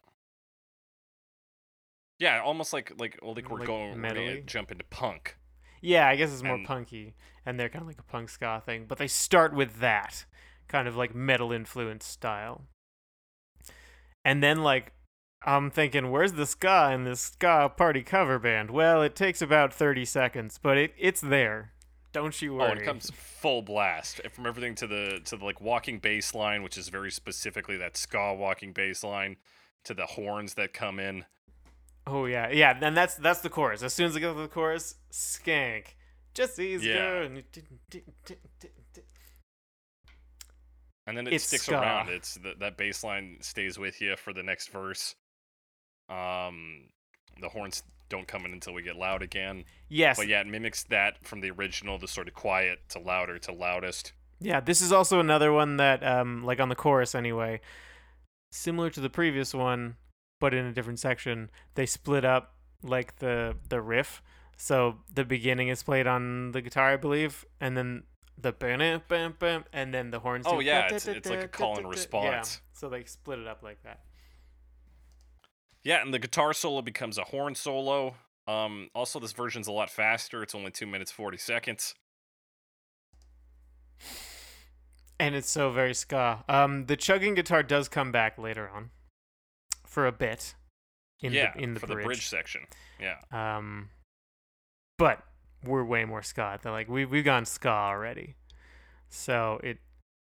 Yeah, almost like like well, like we're Like going we're gonna jump into punk. yeah i guess it's more And- punky and they're kind of like a punk ska thing but they start with that kind of like metal influence style. And then like i'm thinking where's the ska in this ska party cover band? Well it takes about 30 seconds but it, it's there don't you Oh, worry and it comes full blast from everything to the to the like walking bass line, which is very specifically that ska walking bass line, to the horns that come in. oh yeah yeah and that's that's the chorus as soon as it get to the chorus skank jessie's Yeah. and then it It's sticks ska. around. It's th- that bass line stays with you for the next verse. Um, the horns don't come in until we get loud again, yes but yeah, it mimics that from the original, the sort of quiet to louder to loudest. Yeah, this is also another one that, um, like on the chorus anyway, similar to the previous one, but in a different section. They split up like the the riff. So the beginning is played on the guitar, I believe, and then the bam bam bam, and then the horns. Oh, yeah, it's- it's like a call and response. Yeah, so they split it up like that. Yeah, and the guitar solo becomes a horn solo. Um, also, this version's a lot faster. It's only two minutes forty seconds. And it's so very ska. Um, the chugging guitar does come back later on, for a bit. In yeah, the in the for bridge. the bridge section. Yeah, Um, but we're way more ska. They're like we we've gone ska already, so it,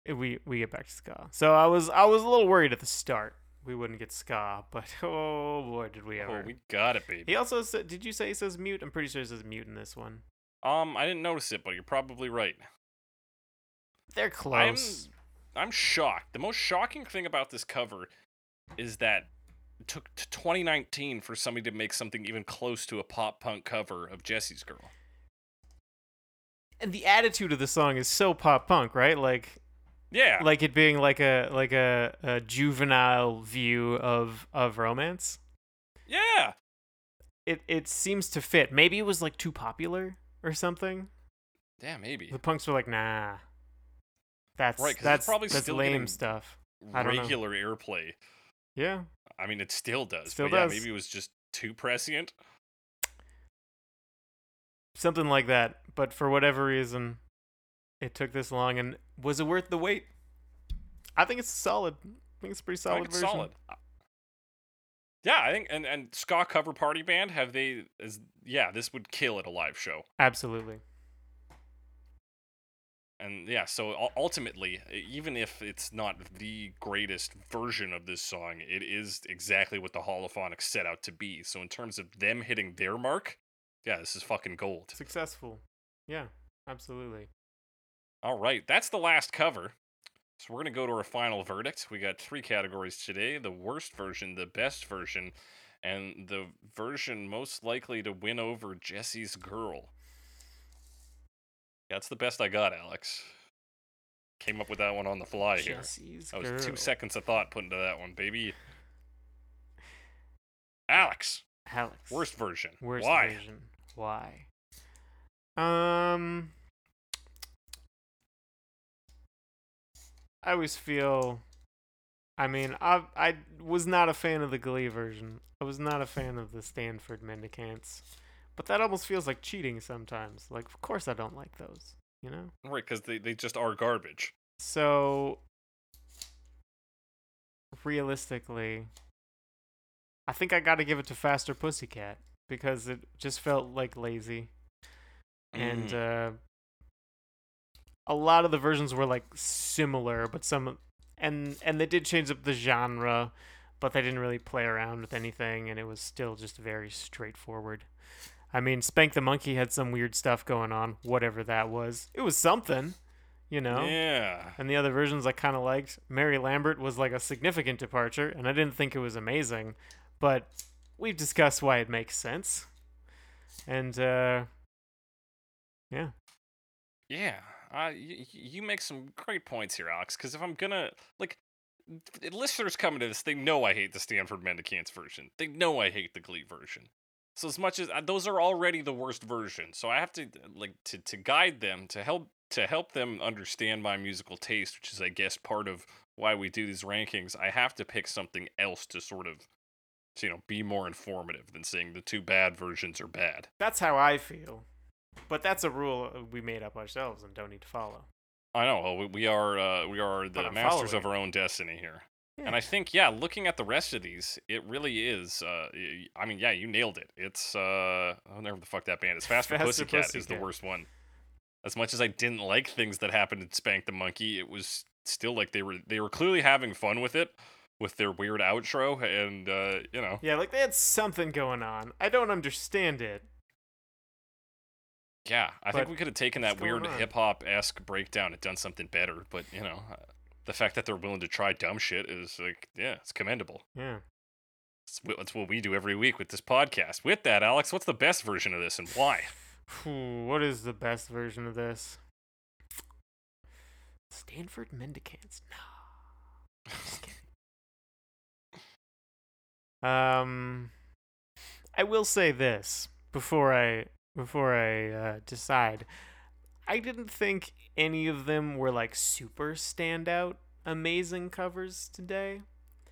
it we we get back to ska. So I was I was a little worried at the start we wouldn't get ska, but *laughs* oh boy did we ever. oh, we got it, baby. He also said, did you say he says mute? I'm pretty sure he says mute in this one. Um, I didn't notice it, but you're probably right. They're close. I'm shocked. The most shocking thing about this cover is that it took to 2019 for somebody to make something even close to a pop punk cover of Jessie's Girl. And the attitude of the song is so pop punk, right? Like Yeah, like it being like a like a, a juvenile view of of romance. yeah. It it seems to fit. Maybe it was like too popular or something. Yeah, maybe. The punks were like, nah. That's right, that's probably that's still lame stuff. I don't know. regular airplay. Yeah. I mean, it still does. Still but yeah, does. maybe it was just too prescient. Something like that. But for whatever reason, it took this long. And was it worth the wait? I think it's solid. I think it's a pretty solid it's version. solid. Yeah, I think and and ska cover party band have they is yeah this would kill at a live show Absolutely. and yeah so ultimately even if it's not the greatest version of this song it is exactly what the holophonics set out to be so in terms of them hitting their mark yeah this is fucking gold Successful. Yeah, absolutely. All right that's the last cover so we're gonna go to our final verdict we got three categories today the worst version the best version and the version most likely to win over jessie's girl that's the best i got alex came up with that one on the fly here Jessie's that was girl. two seconds of thought put into that one baby *sighs* alex Alex. worst version Worst why version. Why? Um, I always feel. I mean, I I was not a fan of the Glee version. I was not a fan of the Stanford Mendicants, but that almost feels like cheating sometimes. Like, of course, I don't like those. You know. right because they, they just are garbage So realistically, I think I got to give it to Faster Pussycat because it just felt like lazy and Mm. uh a lot of the versions were like similar but some and and they did change up the genre but they didn't really play around with anything and it was still just very straightforward. I mean spank the monkey had some weird stuff going on whatever that was. It was something you know? Yeah. And the other versions I kind of liked. Mary Lambert was like a significant departure, and I didn't think it was amazing, but we've discussed why it makes sense. And uh yeah, Yeah, uh, you, you make some great points here, Alex. Because if I'm gonna like, listeners coming to this, they know I hate the Stanford Mendicants version. They know I hate the Glee version. So as much as uh, those are already the worst version, so I have to like to to guide them to help to help them understand my musical taste, which is I guess part of why we do these rankings. I have to pick something else to sort of, you know, be more informative than saying the two bad versions are bad. that's how I feel. But that's a rule we made up ourselves and don't need to follow. I know. well, We, are uh, we are the masters following. of our own destiny here. And I think, yeah, looking at the rest of these, it really is. Uh, I mean, yeah, you nailed it. It's uh, oh, never the fuck that band is. Faster, Faster Pussycat, is the worst one. As much as I didn't like things that happened in Spank the Monkey, it was still like they were they were clearly having fun with it, with their weird outro, and uh, you know, Yeah, like they had something going on. I don't understand it. Yeah, I think we could have taken that weird hip hop esque breakdown and done something better. But you know, the fact that they're willing to try dumb shit is like, yeah, it's commendable. Yeah. It's That's what we do every week with this podcast. With that, Alex, what's the best version of this and why? What is the best version of this? Stanford Mendicants. No. *laughs* Um, I will say this before I before I uh, decide. I didn't think any of them were like super standout, amazing covers today.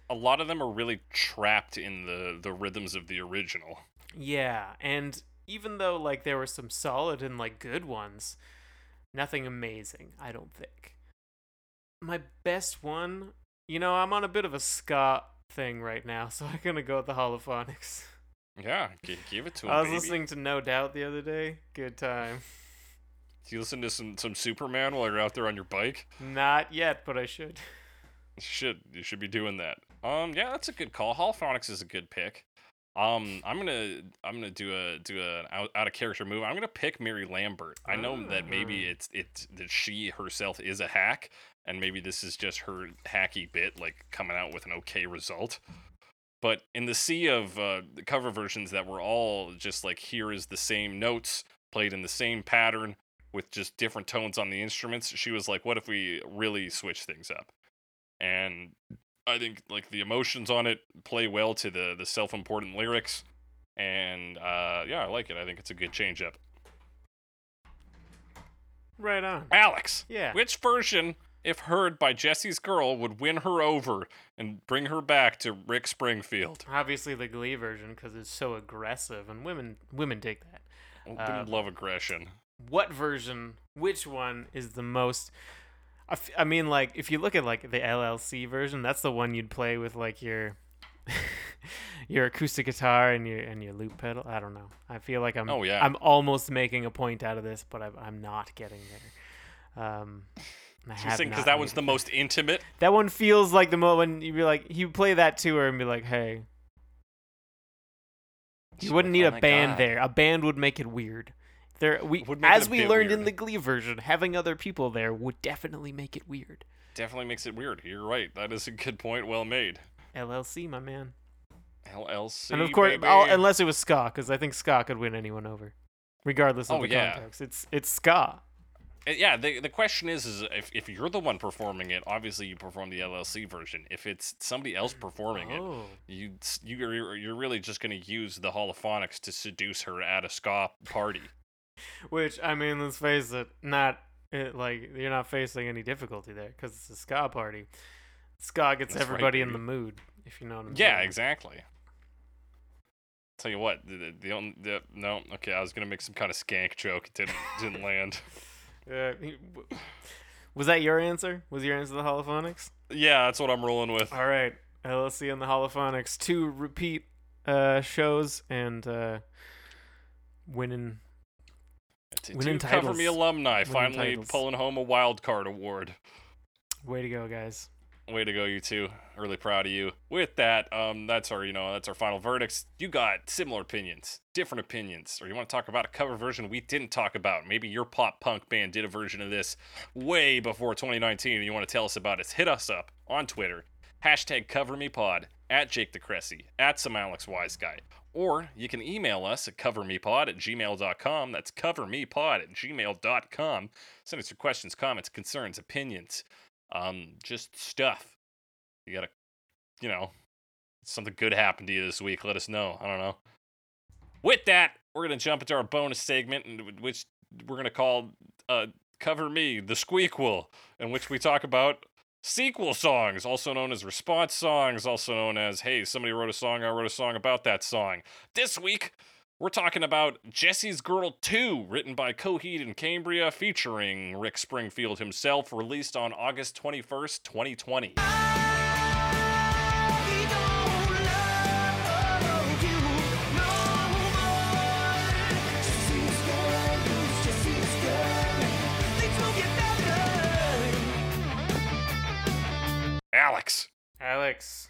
A lot of them are really trapped in the the rhythms of the original. Yeah, and even though like there were some solid and like good ones, nothing amazing, I don't think. My best one, you know, I'm on a bit of a ska thing right now, *laughs* so I'm gonna go with the Holophonics. Yeah, g- give it to *laughs* him. I was baby. listening to No Doubt the other day. Good time. Do you listen to some some Superman while you're out there on your bike? Not yet, but I should. *laughs* You should you should be doing that. Um, yeah, that's a good call. Holophonics is a good pick. Um, I'm gonna I'm gonna do a do a out, out of character move. I'm gonna pick Mary Lambert. I know that maybe Ah. it's it's that she herself is a hack, and maybe this is just her hacky bit like coming out with an okay result. But in the sea of uh, the cover versions that were all just like here is the same notes played in the same pattern with just different tones on the instruments, she was like, "What if we really switch things up?" And I think like the emotions on it play well to the the self important lyrics, and uh, yeah, I like it. I think it's a good change up. Right on. Alex, Yeah. which version if heard by Jessie's girl, would win her over and bring her back to Rick Springfield. Obviously, the Glee version because it's so aggressive, and women women dig that. Women Uh, love aggression. What version? Which one is the most? I, f- I mean, like if you look at like the LLC version, that's the one you'd play with like your *laughs* your acoustic guitar and your and your loop pedal. I don't know. I feel like I'm. Oh, yeah. I'm almost making a point out of this, but I'm, I'm not getting there. Um. I have because that one's the most intimate. That one feels like the moment when you be like you play that to her and be like, hey, you wouldn't need Oh a band God. there. A band would make it weird. There, we as we learned in the Glee version, having other people there would definitely make it weird. Definitely makes it weird. You're right. That is a good point. Well made. LLC, my man. LLC. and of course. Unless it was ska, because I think ska could win anyone over, regardless of Oh, the yeah. context. It's it's ska. Yeah, the the question is, is if, if you're the one performing it, obviously you perform the LLC version. If it's somebody else performing it, Oh, you s- you're really just gonna use the holophonics to seduce her at a ska party. *laughs* which I mean, let's face it, not it, like you're not facing any difficulty there because it's a ska party. Ska gets That's right, everybody in the mood, if you know what I'm Yeah, saying. exactly. Tell you what, the, the, the, only, the no, okay, I was gonna make some kind of skank joke. It didn't didn't land. *laughs* Uh, *sighs* was that your answer? Was your answer the holophonics? Yeah, that's what I'm rolling with. All right, LLC and the holophonics, two repeat uh, shows and uh, winning. Winning to cover me alumni Winning finally titles. pulling home a wild card award. Way to go, guys! Way to go, you two. Really proud of you. With that, um, that's our, you know, that's our final verdicts. You got similar opinions, different opinions, or you want to talk about a cover version we didn't talk about. Maybe your pop punk band did a version of this way before 2019, and you want to tell us about it. Hit us up on Twitter, hashtag CoverMePod, at Jake the Cressy, at some Alex Wise Guy. Or you can email us at covermepod at gmail.com. That's covermepod at gmail.com. Send us your questions, comments, concerns, opinions, um, just stuff. You gotta, you know, something good happened to you this week. Let us know. I don't know. With that, we're gonna jump into our bonus segment, which we're gonna call uh, "Cover Me," the Squeakquel, in which we talk about sequel songs, also known as response songs, also known as "Hey, somebody wrote a song. I wrote a song about that song." This week, we're talking about Jessie's Girl 2, written by Coheed and Cambria, featuring Rick Springfield himself, released on August 21st, 2020. Alex, Alex,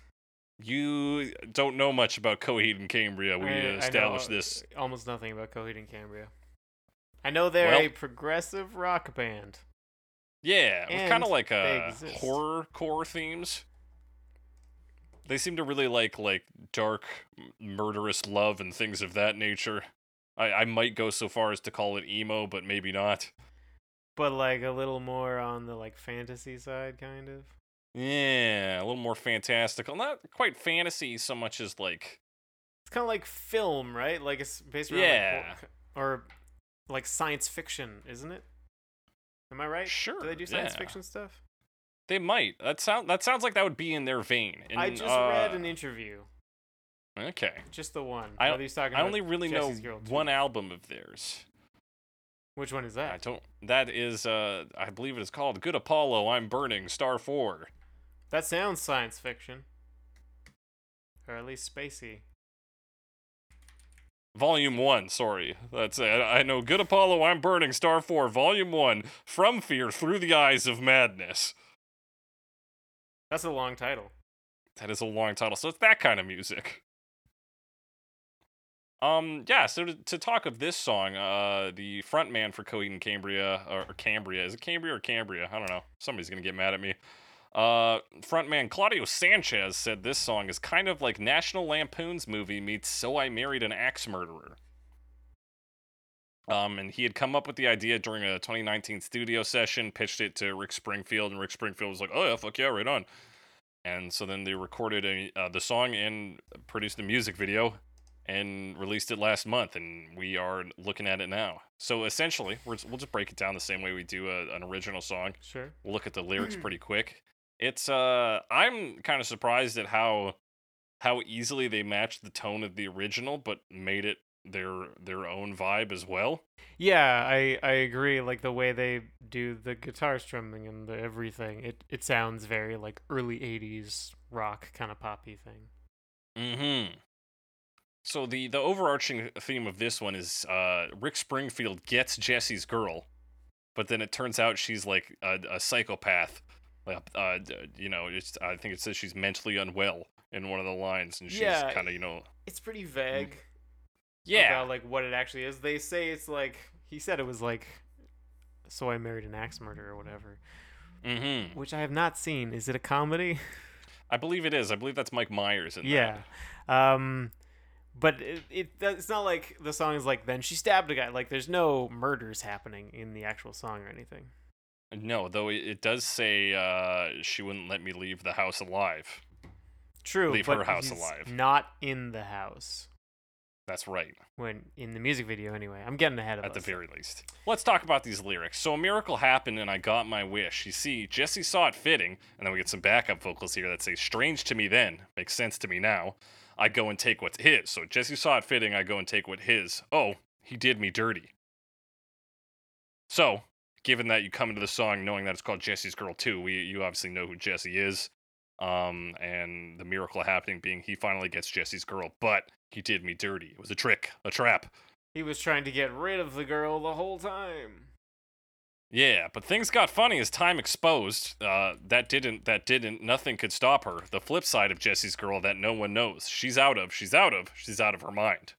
you don't know much about Coheed and Cambria. We I- I established this. Almost nothing about Coheed and Cambria. I know they're Well- a progressive rock band. Yeah, with kind of like they uh, horror core themes. They seem to really like like dark, murderous love and things of that nature. I, I might go so far as to call it emo, but maybe not. But like a little more on the like fantasy side, kind of. Yeah, a little more fantastical. Not quite fantasy so much as like It's kind of like film, right? Like it's based around like, Yeah. hor- or like science fiction, isn't it? Am I right? Sure, Do they do science yeah. fiction stuff? they might. That sound that sounds like that would be in their vein. I And, just read uh, an interview, Okay. just the one. I- whether he's talking I only really Jessie's know one album of theirs. Which one is that? I don't. That is, uh, I believe it is called "Good Apollo." I'm burning Star Four. That sounds science fiction, or at least spacey. Volume one. Sorry, that's it. I know "Good Apollo." I'm burning Star Four. Volume one. From fear through the eyes of madness. That's a long title. That is a long title, so it's that kind of music. Um, yeah. So to, to talk of this song, uh, the frontman for Coheed and Cambria or, or Cambria is it Cambria or Cambria? I don't know. Somebody's gonna get mad at me. Uh, frontman Claudio Sanchez said this song is kind of like National Lampoon's movie meets So I Married an Axe Murderer. Um, and he had come up with the idea during a 2019 studio session, pitched it to Rick Springfield, and Rick Springfield was like, "Oh yeah, fuck yeah, right on." And so then they recorded a, uh, the song and produced the music video. and released it last month, and we are looking at it now. So essentially, we're, we'll just break it down the same way we do a, an original song. Sure. We'll look at the lyrics *clears throat* pretty quick. It's uh, I'm kind of surprised at how how easily they matched the tone of the original, but made it their their own vibe as well. Yeah, I I agree. Like the way they do the guitar strumming and the everything, it it sounds very like early '80s rock kind of poppy thing. Mm-hmm. So the the overarching theme of this one is uh, Rick Springfield gets Jesse's girl, but then it turns out she's like a, a psychopath. Like, uh, you know, it's, I think it says she's mentally unwell in one of the lines, and she's Yeah, kind of, you know, It's pretty vague. yeah, About like what it actually is. They say it's like he said it was like, so I married an axe murderer or whatever, mm-hmm. which I have not seen. Is it a comedy? *laughs* I believe it is. I believe that's Mike Myers in there. yeah. Um, but it, it it's not like the song is like then she stabbed a guy. Like there's no murders happening in the actual song or anything. No, though it, it does say uh, she wouldn't let me leave the house alive. True. Leave her house alive. Not in the house. That's right. When in the music video, anyway. I'm getting ahead of us. at the very least. Let's talk about these lyrics. So a miracle happened and I got my wish. You see, Jessie saw it fitting, and then we get some backup vocals here that say, "Strange to me then, makes sense to me now. I go and take what's his." So Jessie saw it fitting. I go and take what his. Oh, he did me dirty. So, given that you come into the song knowing that it's called Jessie's Girl too, we you obviously know who Jessie is. Um, and the miracle happening being he finally gets Jessie's girl, but he did me dirty. It was a trick, a trap. He was trying to get rid of the girl the whole time. Yeah, but things got funny as time exposed. Uh, that didn't. That didn't. Nothing could stop her. The flip side of Jessie's girl that no one knows. She's out of. She's out of. She's out of her mind.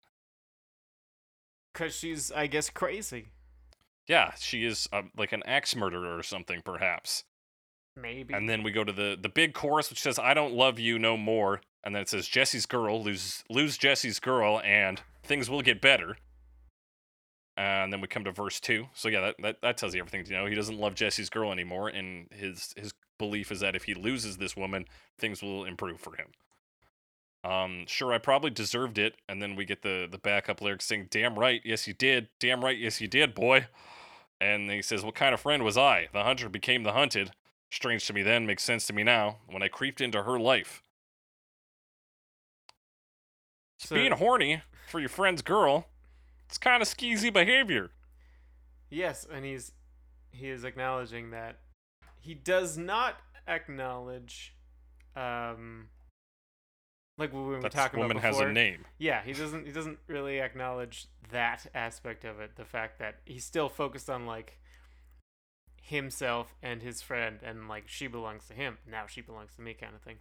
Cause she's, I guess, crazy. Yeah, she is uh, like an axe murderer or something, perhaps. Maybe. And then we go to the the big chorus, which says, "I don't love you no more," and then it says, "Jessie's girl lose lose Jessie's girl, and things will get better." And then we come to verse two. So yeah, that, that that tells you everything you know. He doesn't love Jessie's girl anymore, and his his belief is that if he loses this woman, things will improve for him. Um, sure, I probably deserved it. And then we get the the backup lyrics saying, "Damn right, yes you did. Damn right, yes you did, boy." And he says, "What kind of friend was I? The hunter became the hunted. Strange to me then, makes sense to me now. When I creeped into her life, So- being horny for your friend's girl, it's kind of skeezy behavior." Yes, and he's he is acknowledging that he does not acknowledge um like what we were talking woman about has a name. Yeah, he doesn't he doesn't really acknowledge that aspect of it, the fact that he's still focused on like himself and his friend and like she belongs to him, now she belongs to me kind of thing.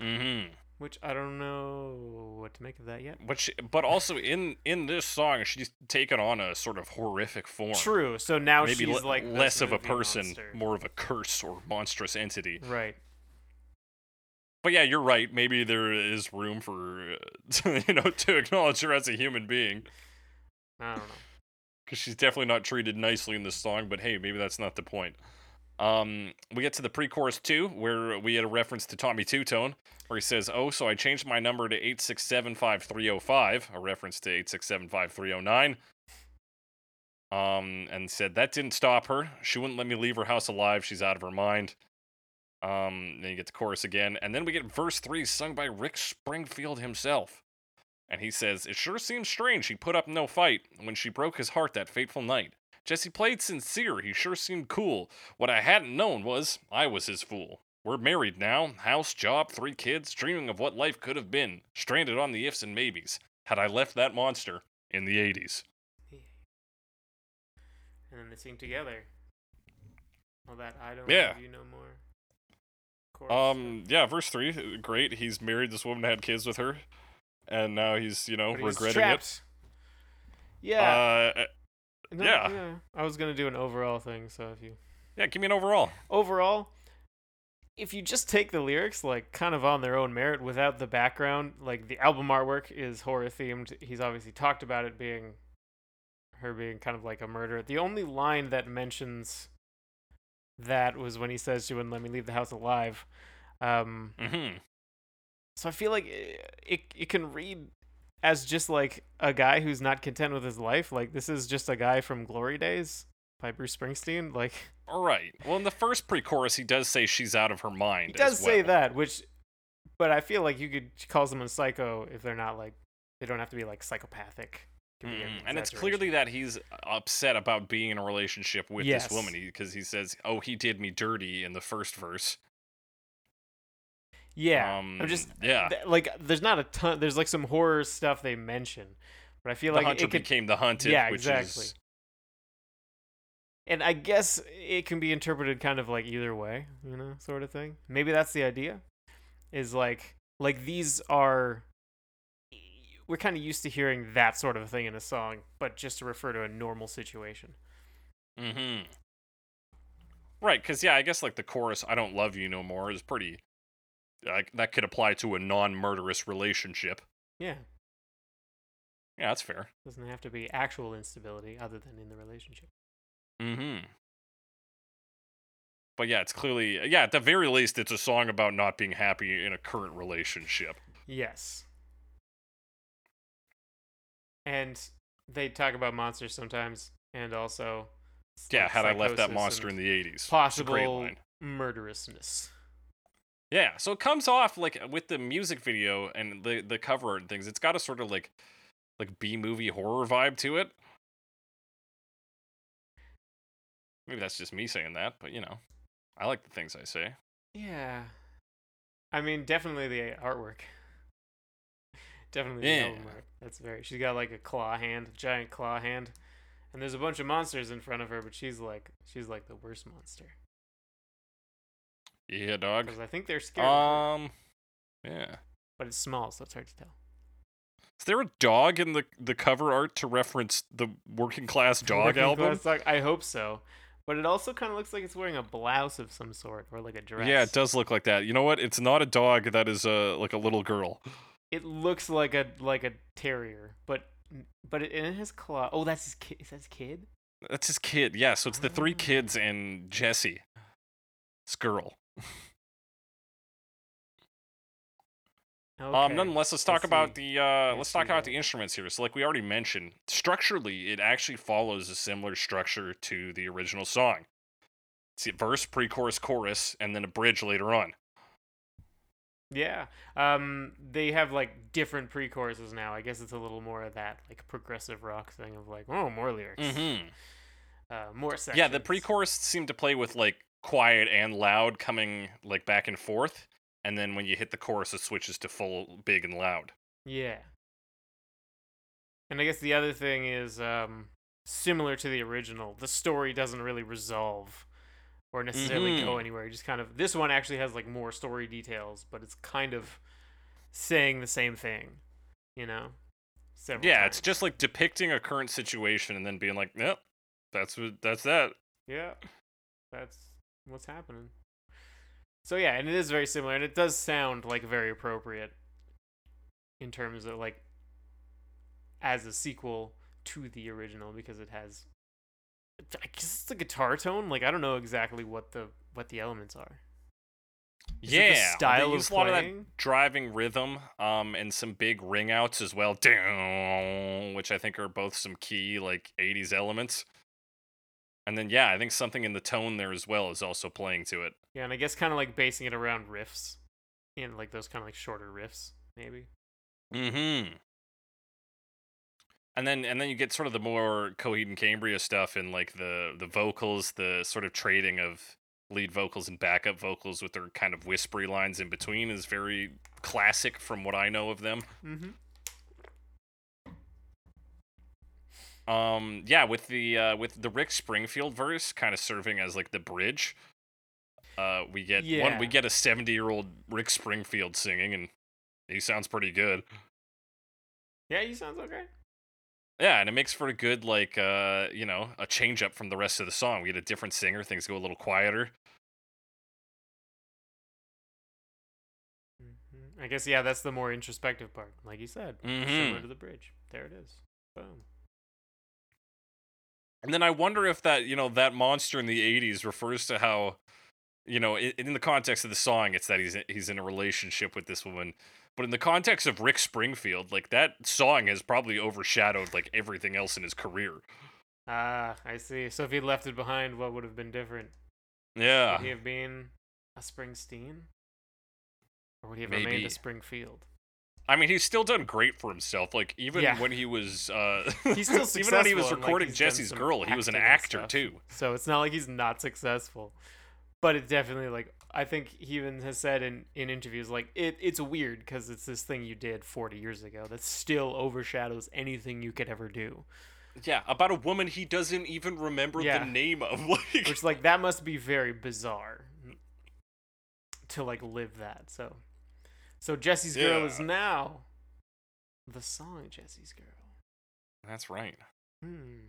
Mm-hmm. Which I don't know what to make of that yet. But she, but also in in this song, she's taken on a sort of horrific form. True. So now Maybe she's le- like less of a person, monster. more of a curse or monstrous entity. Right. But yeah, you're right. Maybe there is room for *laughs* you know to acknowledge her as a human being I don't know. because she's definitely not treated nicely in this song. But hey, maybe that's not the point. Um, we get to the pre-chorus two, where we had a reference to Tommy Tutone, where he says, "Oh, so I changed my number to eight six seven five three zero five, a reference to eight six seven five three zero nine. Um, and said that didn't stop her. She wouldn't let me leave her house alive. She's out of her mind. Um, then you get the chorus again, and then we get verse three sung by Rick Springfield himself. And he says, It sure seems strange he put up no fight when she broke his heart that fateful night. Jesse played sincere, he sure seemed cool. What I hadn't known was I was his fool. We're married now, house, job, three kids, dreaming of what life could have been, stranded on the ifs and maybes. Had I left that monster in the 80s. And then they sing together. All that I don't Yeah. love you no more. Chorus Um, yeah, verse three, uh, great. He's married this woman, had kids with her, and now he's, you know, But he's regretting trapped. it. Yeah. Uh, No, yeah. I was gonna do an overall thing, so if you yeah, give me an overall. overall, if you just take the lyrics like kind of on their own merit without the background, like the album artwork is horror themed. He's obviously talked about it being her being kind of like a murderer. The only line that mentions that was when he says she wouldn't let me leave the house alive. Um, Mm-hmm. so I feel like it, it, it can read as just like a guy who's not content with his life. Like this is just a guy from Glory Days by Bruce Springsteen. Like All right. Well, in the first pre-chorus, he does say she's out of her mind. he does say that, which, but I feel like you could call someone psycho if they're not like they don't have to be like psychopathic. Could be Mm, and it's clearly that he's upset about being in a relationship with Yes. this woman because he says, "Oh, he did me dirty" in the first verse. yeah. um, I'm just yeah. th- like there's not a ton. There's like some horror stuff they mention, but I feel the like hunter it could became the hunted. Yeah, exactly. Is, and I guess it can be interpreted kind of like either way, you know, sort of thing. Maybe that's the idea. Is like like these are we're kind of used to hearing that sort of thing in a song, but just to refer to a normal situation. mm-hmm. Right, because yeah, I guess like the chorus "I don't love you no more" is pretty. Like that could apply to a non-murderous relationship. Yeah, Yeah, that's fair. doesn't have to be actual instability other than in the relationship. Mm-hmm. But yeah, it's clearly yeah. At the very least, it's a song about not being happy in a current relationship. Yes. And they talk about monsters sometimes and also Yeah, had I left that monster in the '80s, It's a great possible murderousness. Yeah, so it comes off like with the music video and the the cover art and things. It's got a sort of like like B movie horror vibe to it. Maybe that's just me saying that, but you know, I like the things I say. Yeah. I mean, definitely the artwork. *laughs* Definitely the Yeah. album art. That's very. She's got like a claw hand, giant claw hand, and there's a bunch of monsters in front of her, but she's like she's like the worst monster Yeah, dog. because I think they're scared. of her, Um, yeah. but it's small, so it's hard to tell. Is there a dog in the the cover art to reference the Working Class *laughs* Dog Working album? Class Dog, I hope so. But it also kind of looks like it's wearing a blouse of some sort or like a dress. Yeah, it does look like that. You know what? It's not a dog. That is a like a little girl. It looks like a like a terrier, but but it, it has claw. Oh, that's his kid. Is that his kid? That's his kid. Yeah, so it's the three Ah. kids and Jessie. This girl. Okay. Um, nonetheless, let's talk about see. the uh, I let's talk about that. the instruments here. So, like we already mentioned, structurally, it actually follows a similar structure to the original song. See, verse, pre-chorus, chorus, and then a bridge later on. Yeah. Um, they have like different pre-choruses now. I guess it's a little more of that like progressive rock thing of like, oh, more lyrics, Mm-hmm. uh, more sections. Yeah, the pre-chorus seemed to play with like quiet and loud coming like back and forth, and then when you hit the chorus, it switches to full, big, and loud. Yeah. And I guess the other thing is um, similar to the original. The story doesn't really resolve or necessarily go Mhm. anywhere. Just kind of this one actually has like more story details, but it's kind of saying the same thing, you know. Several Yeah, it's just like depicting a current situation and then being like, "Yep, that's what that's that." Yeah, that's what's happening. So yeah, and it is very similar, and it does sound like very appropriate in terms of like as a sequel to the original because it has. I guess it's a guitar tone. Like I don't know exactly what the what the elements are. Is yeah, style they of use a lot of that driving rhythm, um, and some big ring outs as well, which I think are both some key like '80s elements. And then yeah, I think something in the tone there as well is also playing to it. Yeah, and I guess kind of like basing it around riffs, and like those kind of like shorter riffs, maybe. Mm-hmm. And then and then you get sort of the more Coheed and Cambria stuff and like the the vocals, the sort of trading of lead vocals and backup vocals with their kind of whispery lines in between is very classic from what I know of them. Mm-hmm. Um yeah, with the uh with the Rick Springfield verse kind of serving as like the bridge. Uh we get one we get a 70-year-old Rick Springfield singing and he sounds pretty good. Yeah, he sounds okay. Yeah, and it makes for a good like uh, you know, a change up from the rest of the song. We get a different singer, things go a little quieter. hmm I guess yeah, that's the more introspective part, like you said, similar Mhm. to the bridge. There it is. Boom. And then I wonder if that, you know, that monster in the 80s refers to how you know, in, in the context of the song, it's that he's he's in a relationship with this woman, But in the context of Rick Springfield, like that song has probably overshadowed like everything else in his career. Ah, I see. So if he left it behind, what would have been different? Yeah. Would he have been a Springsteen? Or would he have remained a Springfield? I mean, he's still done great for himself. Like even Yeah. when he was, uh, *laughs* He's still successful. *laughs* even when he was and, like, recording Jessie's Girl, he was an actor too. So it's not like he's not successful. But it definitely like I think he even has said in, in interviews like it it's weird because it's this thing you did 40 years ago that still overshadows anything you could ever do. Yeah, about a woman he doesn't even remember Yeah. the name of. *laughs* Like, Which like that must be very bizarre to like live that. So so Jessie's Girl is now the song Jessie's Girl. that's right. Hmm.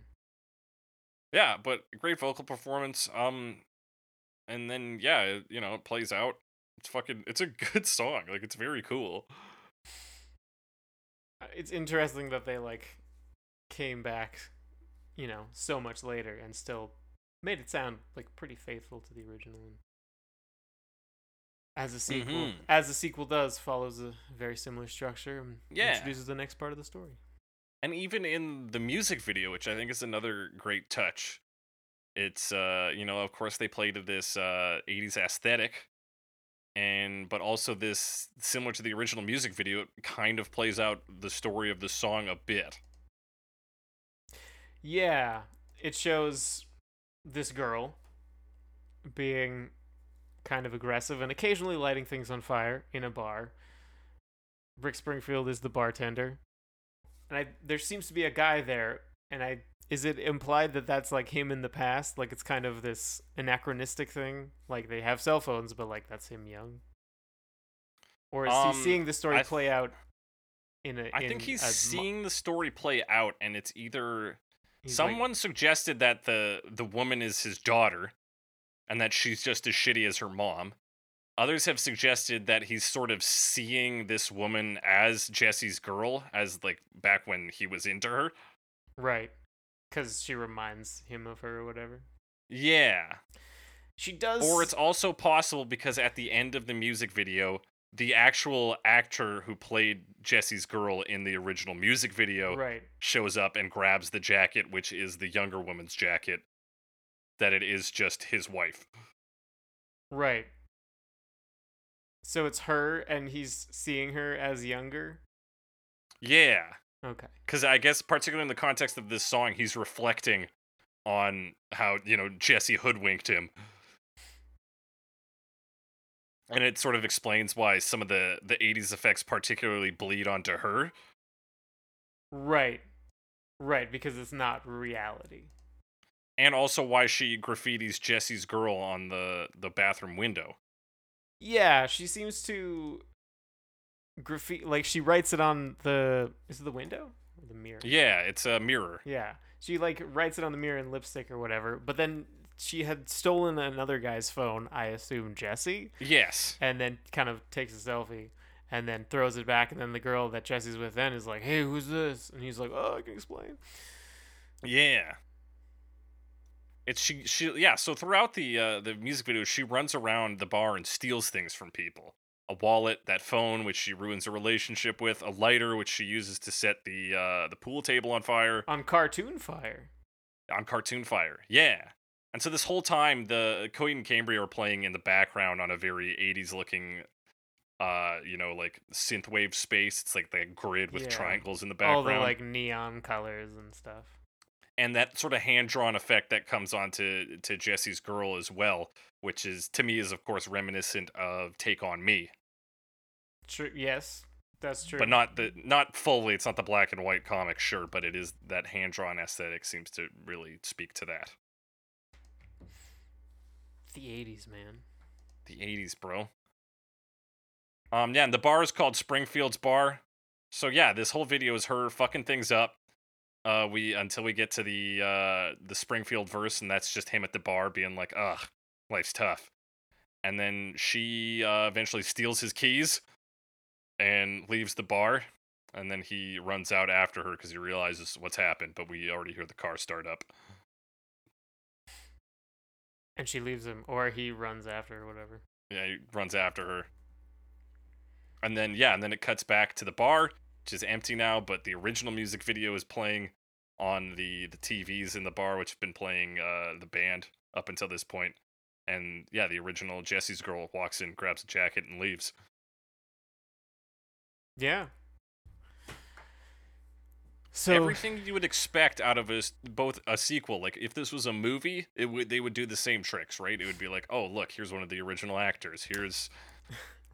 Yeah, but great vocal performance. Um, and then yeah, it, you know, it plays out. It's fucking. It's a *laughs* good song. Like it's very cool. Uh, It's interesting that they like came back, you know, so much later and still made it sound like pretty faithful to the original. And as a sequel, Mhm. as the sequel does, follows a very similar structure and Yeah. introduces the next part of the story. And even in the music video, which I think is another great touch, it's uh, you know, of course they played to this uh 80s aesthetic. And but also this similar to the original music video, it kind of plays out the story of the song a bit. Yeah, it shows this girl being kind of aggressive and occasionally lighting things on fire in a bar. Rick Springfield is the bartender. And I there seems to be a guy there and I is it implied that that's like him in the past like it's kind of this anachronistic thing like they have cell phones but like that's him young or is Um, he seeing the story th- play out in a I in think he's mo- seeing the story play out, and it's either he's like- someone suggested that the the woman is his daughter, and that she's just as shitty as her mom. Others have suggested that he's sort of seeing this woman as Jessie's girl, as like back when he was into her. right cuz she reminds him of her or whatever Yeah. She does. Or it's also possible because at the end of the music video, the actual actor who played Jessie's girl in the original music video right. shows up and grabs the jacket, which is the younger woman's jacket, that it is just his wife. Right. So it's her, and he's seeing her as younger. Yeah. Okay. Because I guess, particularly in the context of this song, he's reflecting on how, you know, Jessie hoodwinked him. And it sort of explains why some of the, the 80s effects particularly bleed onto her. Right. Right, because it's not reality. And also why she graffitis Jessie's girl on the, the bathroom window. Yeah, she seems to graffiti like she writes it on the is it the window or the mirror? Yeah, it's a mirror. Yeah. She like writes it on the mirror in lipstick or whatever, but then she had stolen another guy's phone, I assume Jessie, Yes. and then kind of takes a selfie and then throws it back and then the girl that Jessie's with then is like, "Hey, who's this?" And he's like, "Oh, I can explain." Yeah. It's she she yeah, so throughout the uh the music video she runs around the bar and steals things from people. A wallet, that phone which she ruins a relationship with, a lighter which she uses to set the uh the pool table on fire, On cartoon fire. on cartoon fire. Yeah. And so this whole time the Coheed and Cambria are playing in the background on a very 80s looking uh you know like synthwave space. It's like the grid with Yeah. triangles in the background. All the like neon colors and stuff. And that sort of hand drawn effect that comes on to, to Jessie's girl as well, which is to me is of course reminiscent of Take on Me, True. Yes, that's true. but not the not fully. It's not the black and white comic, sure, but it is that hand drawn aesthetic seems to really speak to that. the '80s, man. The '80s, bro. Um, yeah, and the bar is called Springfield's Bar. So yeah, this whole video is her fucking things up. Uh, we until we get to the uh the Springfield verse, and that's just him at the bar being like, "Ugh, life's tough." And then she uh, eventually steals his keys and leaves the bar. And then he runs out after her because he realizes what's happened. But we already hear the car start up. And she leaves him, or he runs after, or whatever. Yeah, he runs after her. and then yeah, and then it cuts back to the bar, which is empty now, but the original music video is playing on the the TVs in the bar, which have been playing uh, the band up until this point. And yeah, the original Jessie's girl walks in, grabs a jacket, and leaves. Yeah. So Everything you would expect out of a both a sequel, like if this was a movie, it would they would do the same tricks, right? It would be like, oh look, here's one of the original actors. Here's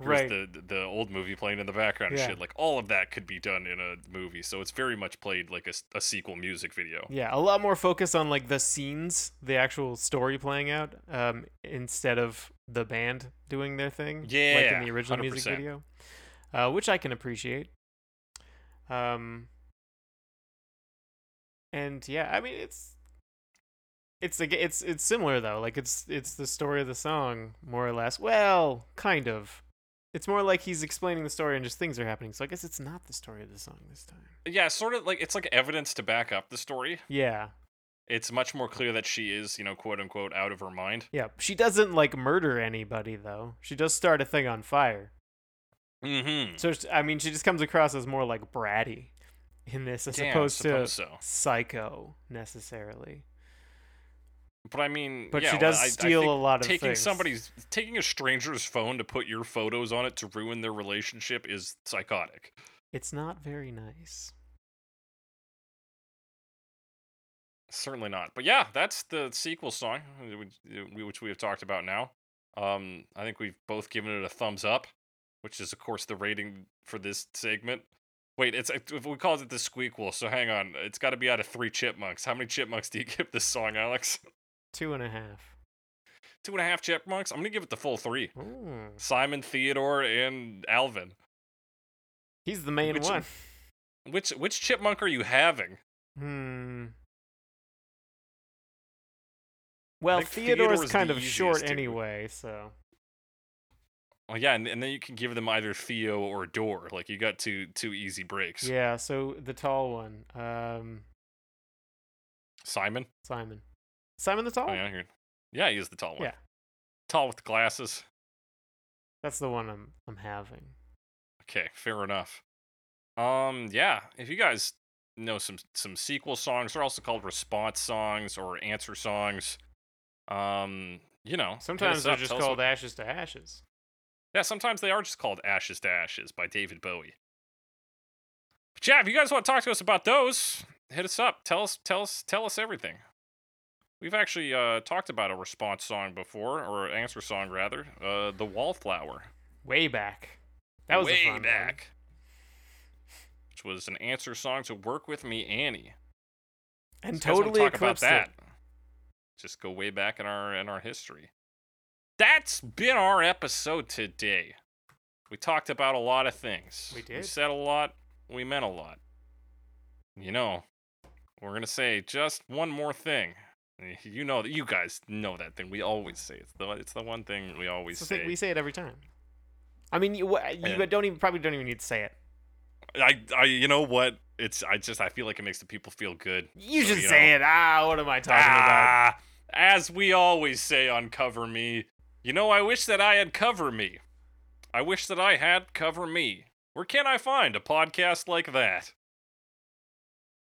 right. the the old movie playing in the background and shit. Like all of that could be done in a movie, so it's very much played like a, a sequel music video. Yeah, a lot more focus on like the scenes, the actual story playing out, um, instead of the band doing their thing. Yeah, like in the original music 100%. video, uh, which I can appreciate. Um, and yeah, I mean it's it's like it's it's similar though. Like it's it's the story of the song more or less. Well, kind of. It's more like he's explaining the story and just things are happening. So I guess it's not the story of the song this time. Yeah, sort of like it's like evidence to back up the story. Yeah. It's much more clear that she is, you know, quote unquote, out of her mind. Yeah, she doesn't like murder anybody though. She does start a thing on fire. Mm-hmm. So I mean, she just comes across as more like bratty in this, as Damn, opposed to so. psycho necessarily. But I mean, But yeah, she well, does I- I steal a lot of taking things. somebody's taking a stranger's phone to put your photos on it to ruin their relationship is psychotic. It's not very nice. Certainly not. But yeah, that's the sequel song, uh, which- uh, we have talked about now. Um, I think we've both given it a thumbs up, which is of course the rating for this segment. Wait, it's if we called it the squeakquel, so hang on, it's got to be out of three chipmunks. How many chipmunks do you *laughs* give this song, Alex? Two and a half. Two and a half chipmunks. I'm gonna give it the full three. Ooh. Simon, Theodore, and Alvin. He's the main Which- one. Which which chipmunk are you having? Hmm. Well, Theodore's Theodore's kind of short anyway, so Oh yeah, and, and then you can give them either Theo or Door. Like you got two two easy breaks. yeah. So the tall one, um, Simon. Simon, Simon the tall. Oh yeah, here. Yeah, he is the tall one. Yeah. Tall with the glasses. That's the one I'm I'm having. Okay, fair enough. Um, yeah. If you guys know some some sequel songs, they're also called response songs or answer songs. Um, you know, Sometimes they're up, just called what- ashes to ashes. Yeah, sometimes they are just called Ashes to Ashes by David Bowie. But yeah, if you guys want to talk to us about those, hit us up. Tell us, tell us, tell us everything. We've actually uh, talked about a response song before, or answer song rather, uh, "The Wallflower." Way back. That was way fun one. back, which was an answer song to "Work with Me, Annie." and So you guys wanna totally talk about that. it. Just go way back in our in our history. That's been our episode today. We talked about a lot of things. We did. We said a lot. We meant a lot. You know, we're gonna say just one more thing. *laughs* You know that you guys know that thing. We always say it's the it's the one thing we always It's say. thing- we say it every time. I mean, you, you don't even probably don't even need to say it. I I you know what? It's I just I feel like it makes the people feel good. You So, should you say know. it. Ah, what am I talking about? Ah, as we always say on Cover Me, you know, I wish that I had Cover Me. I wish that I had Cover Me. Where can I find a podcast like that?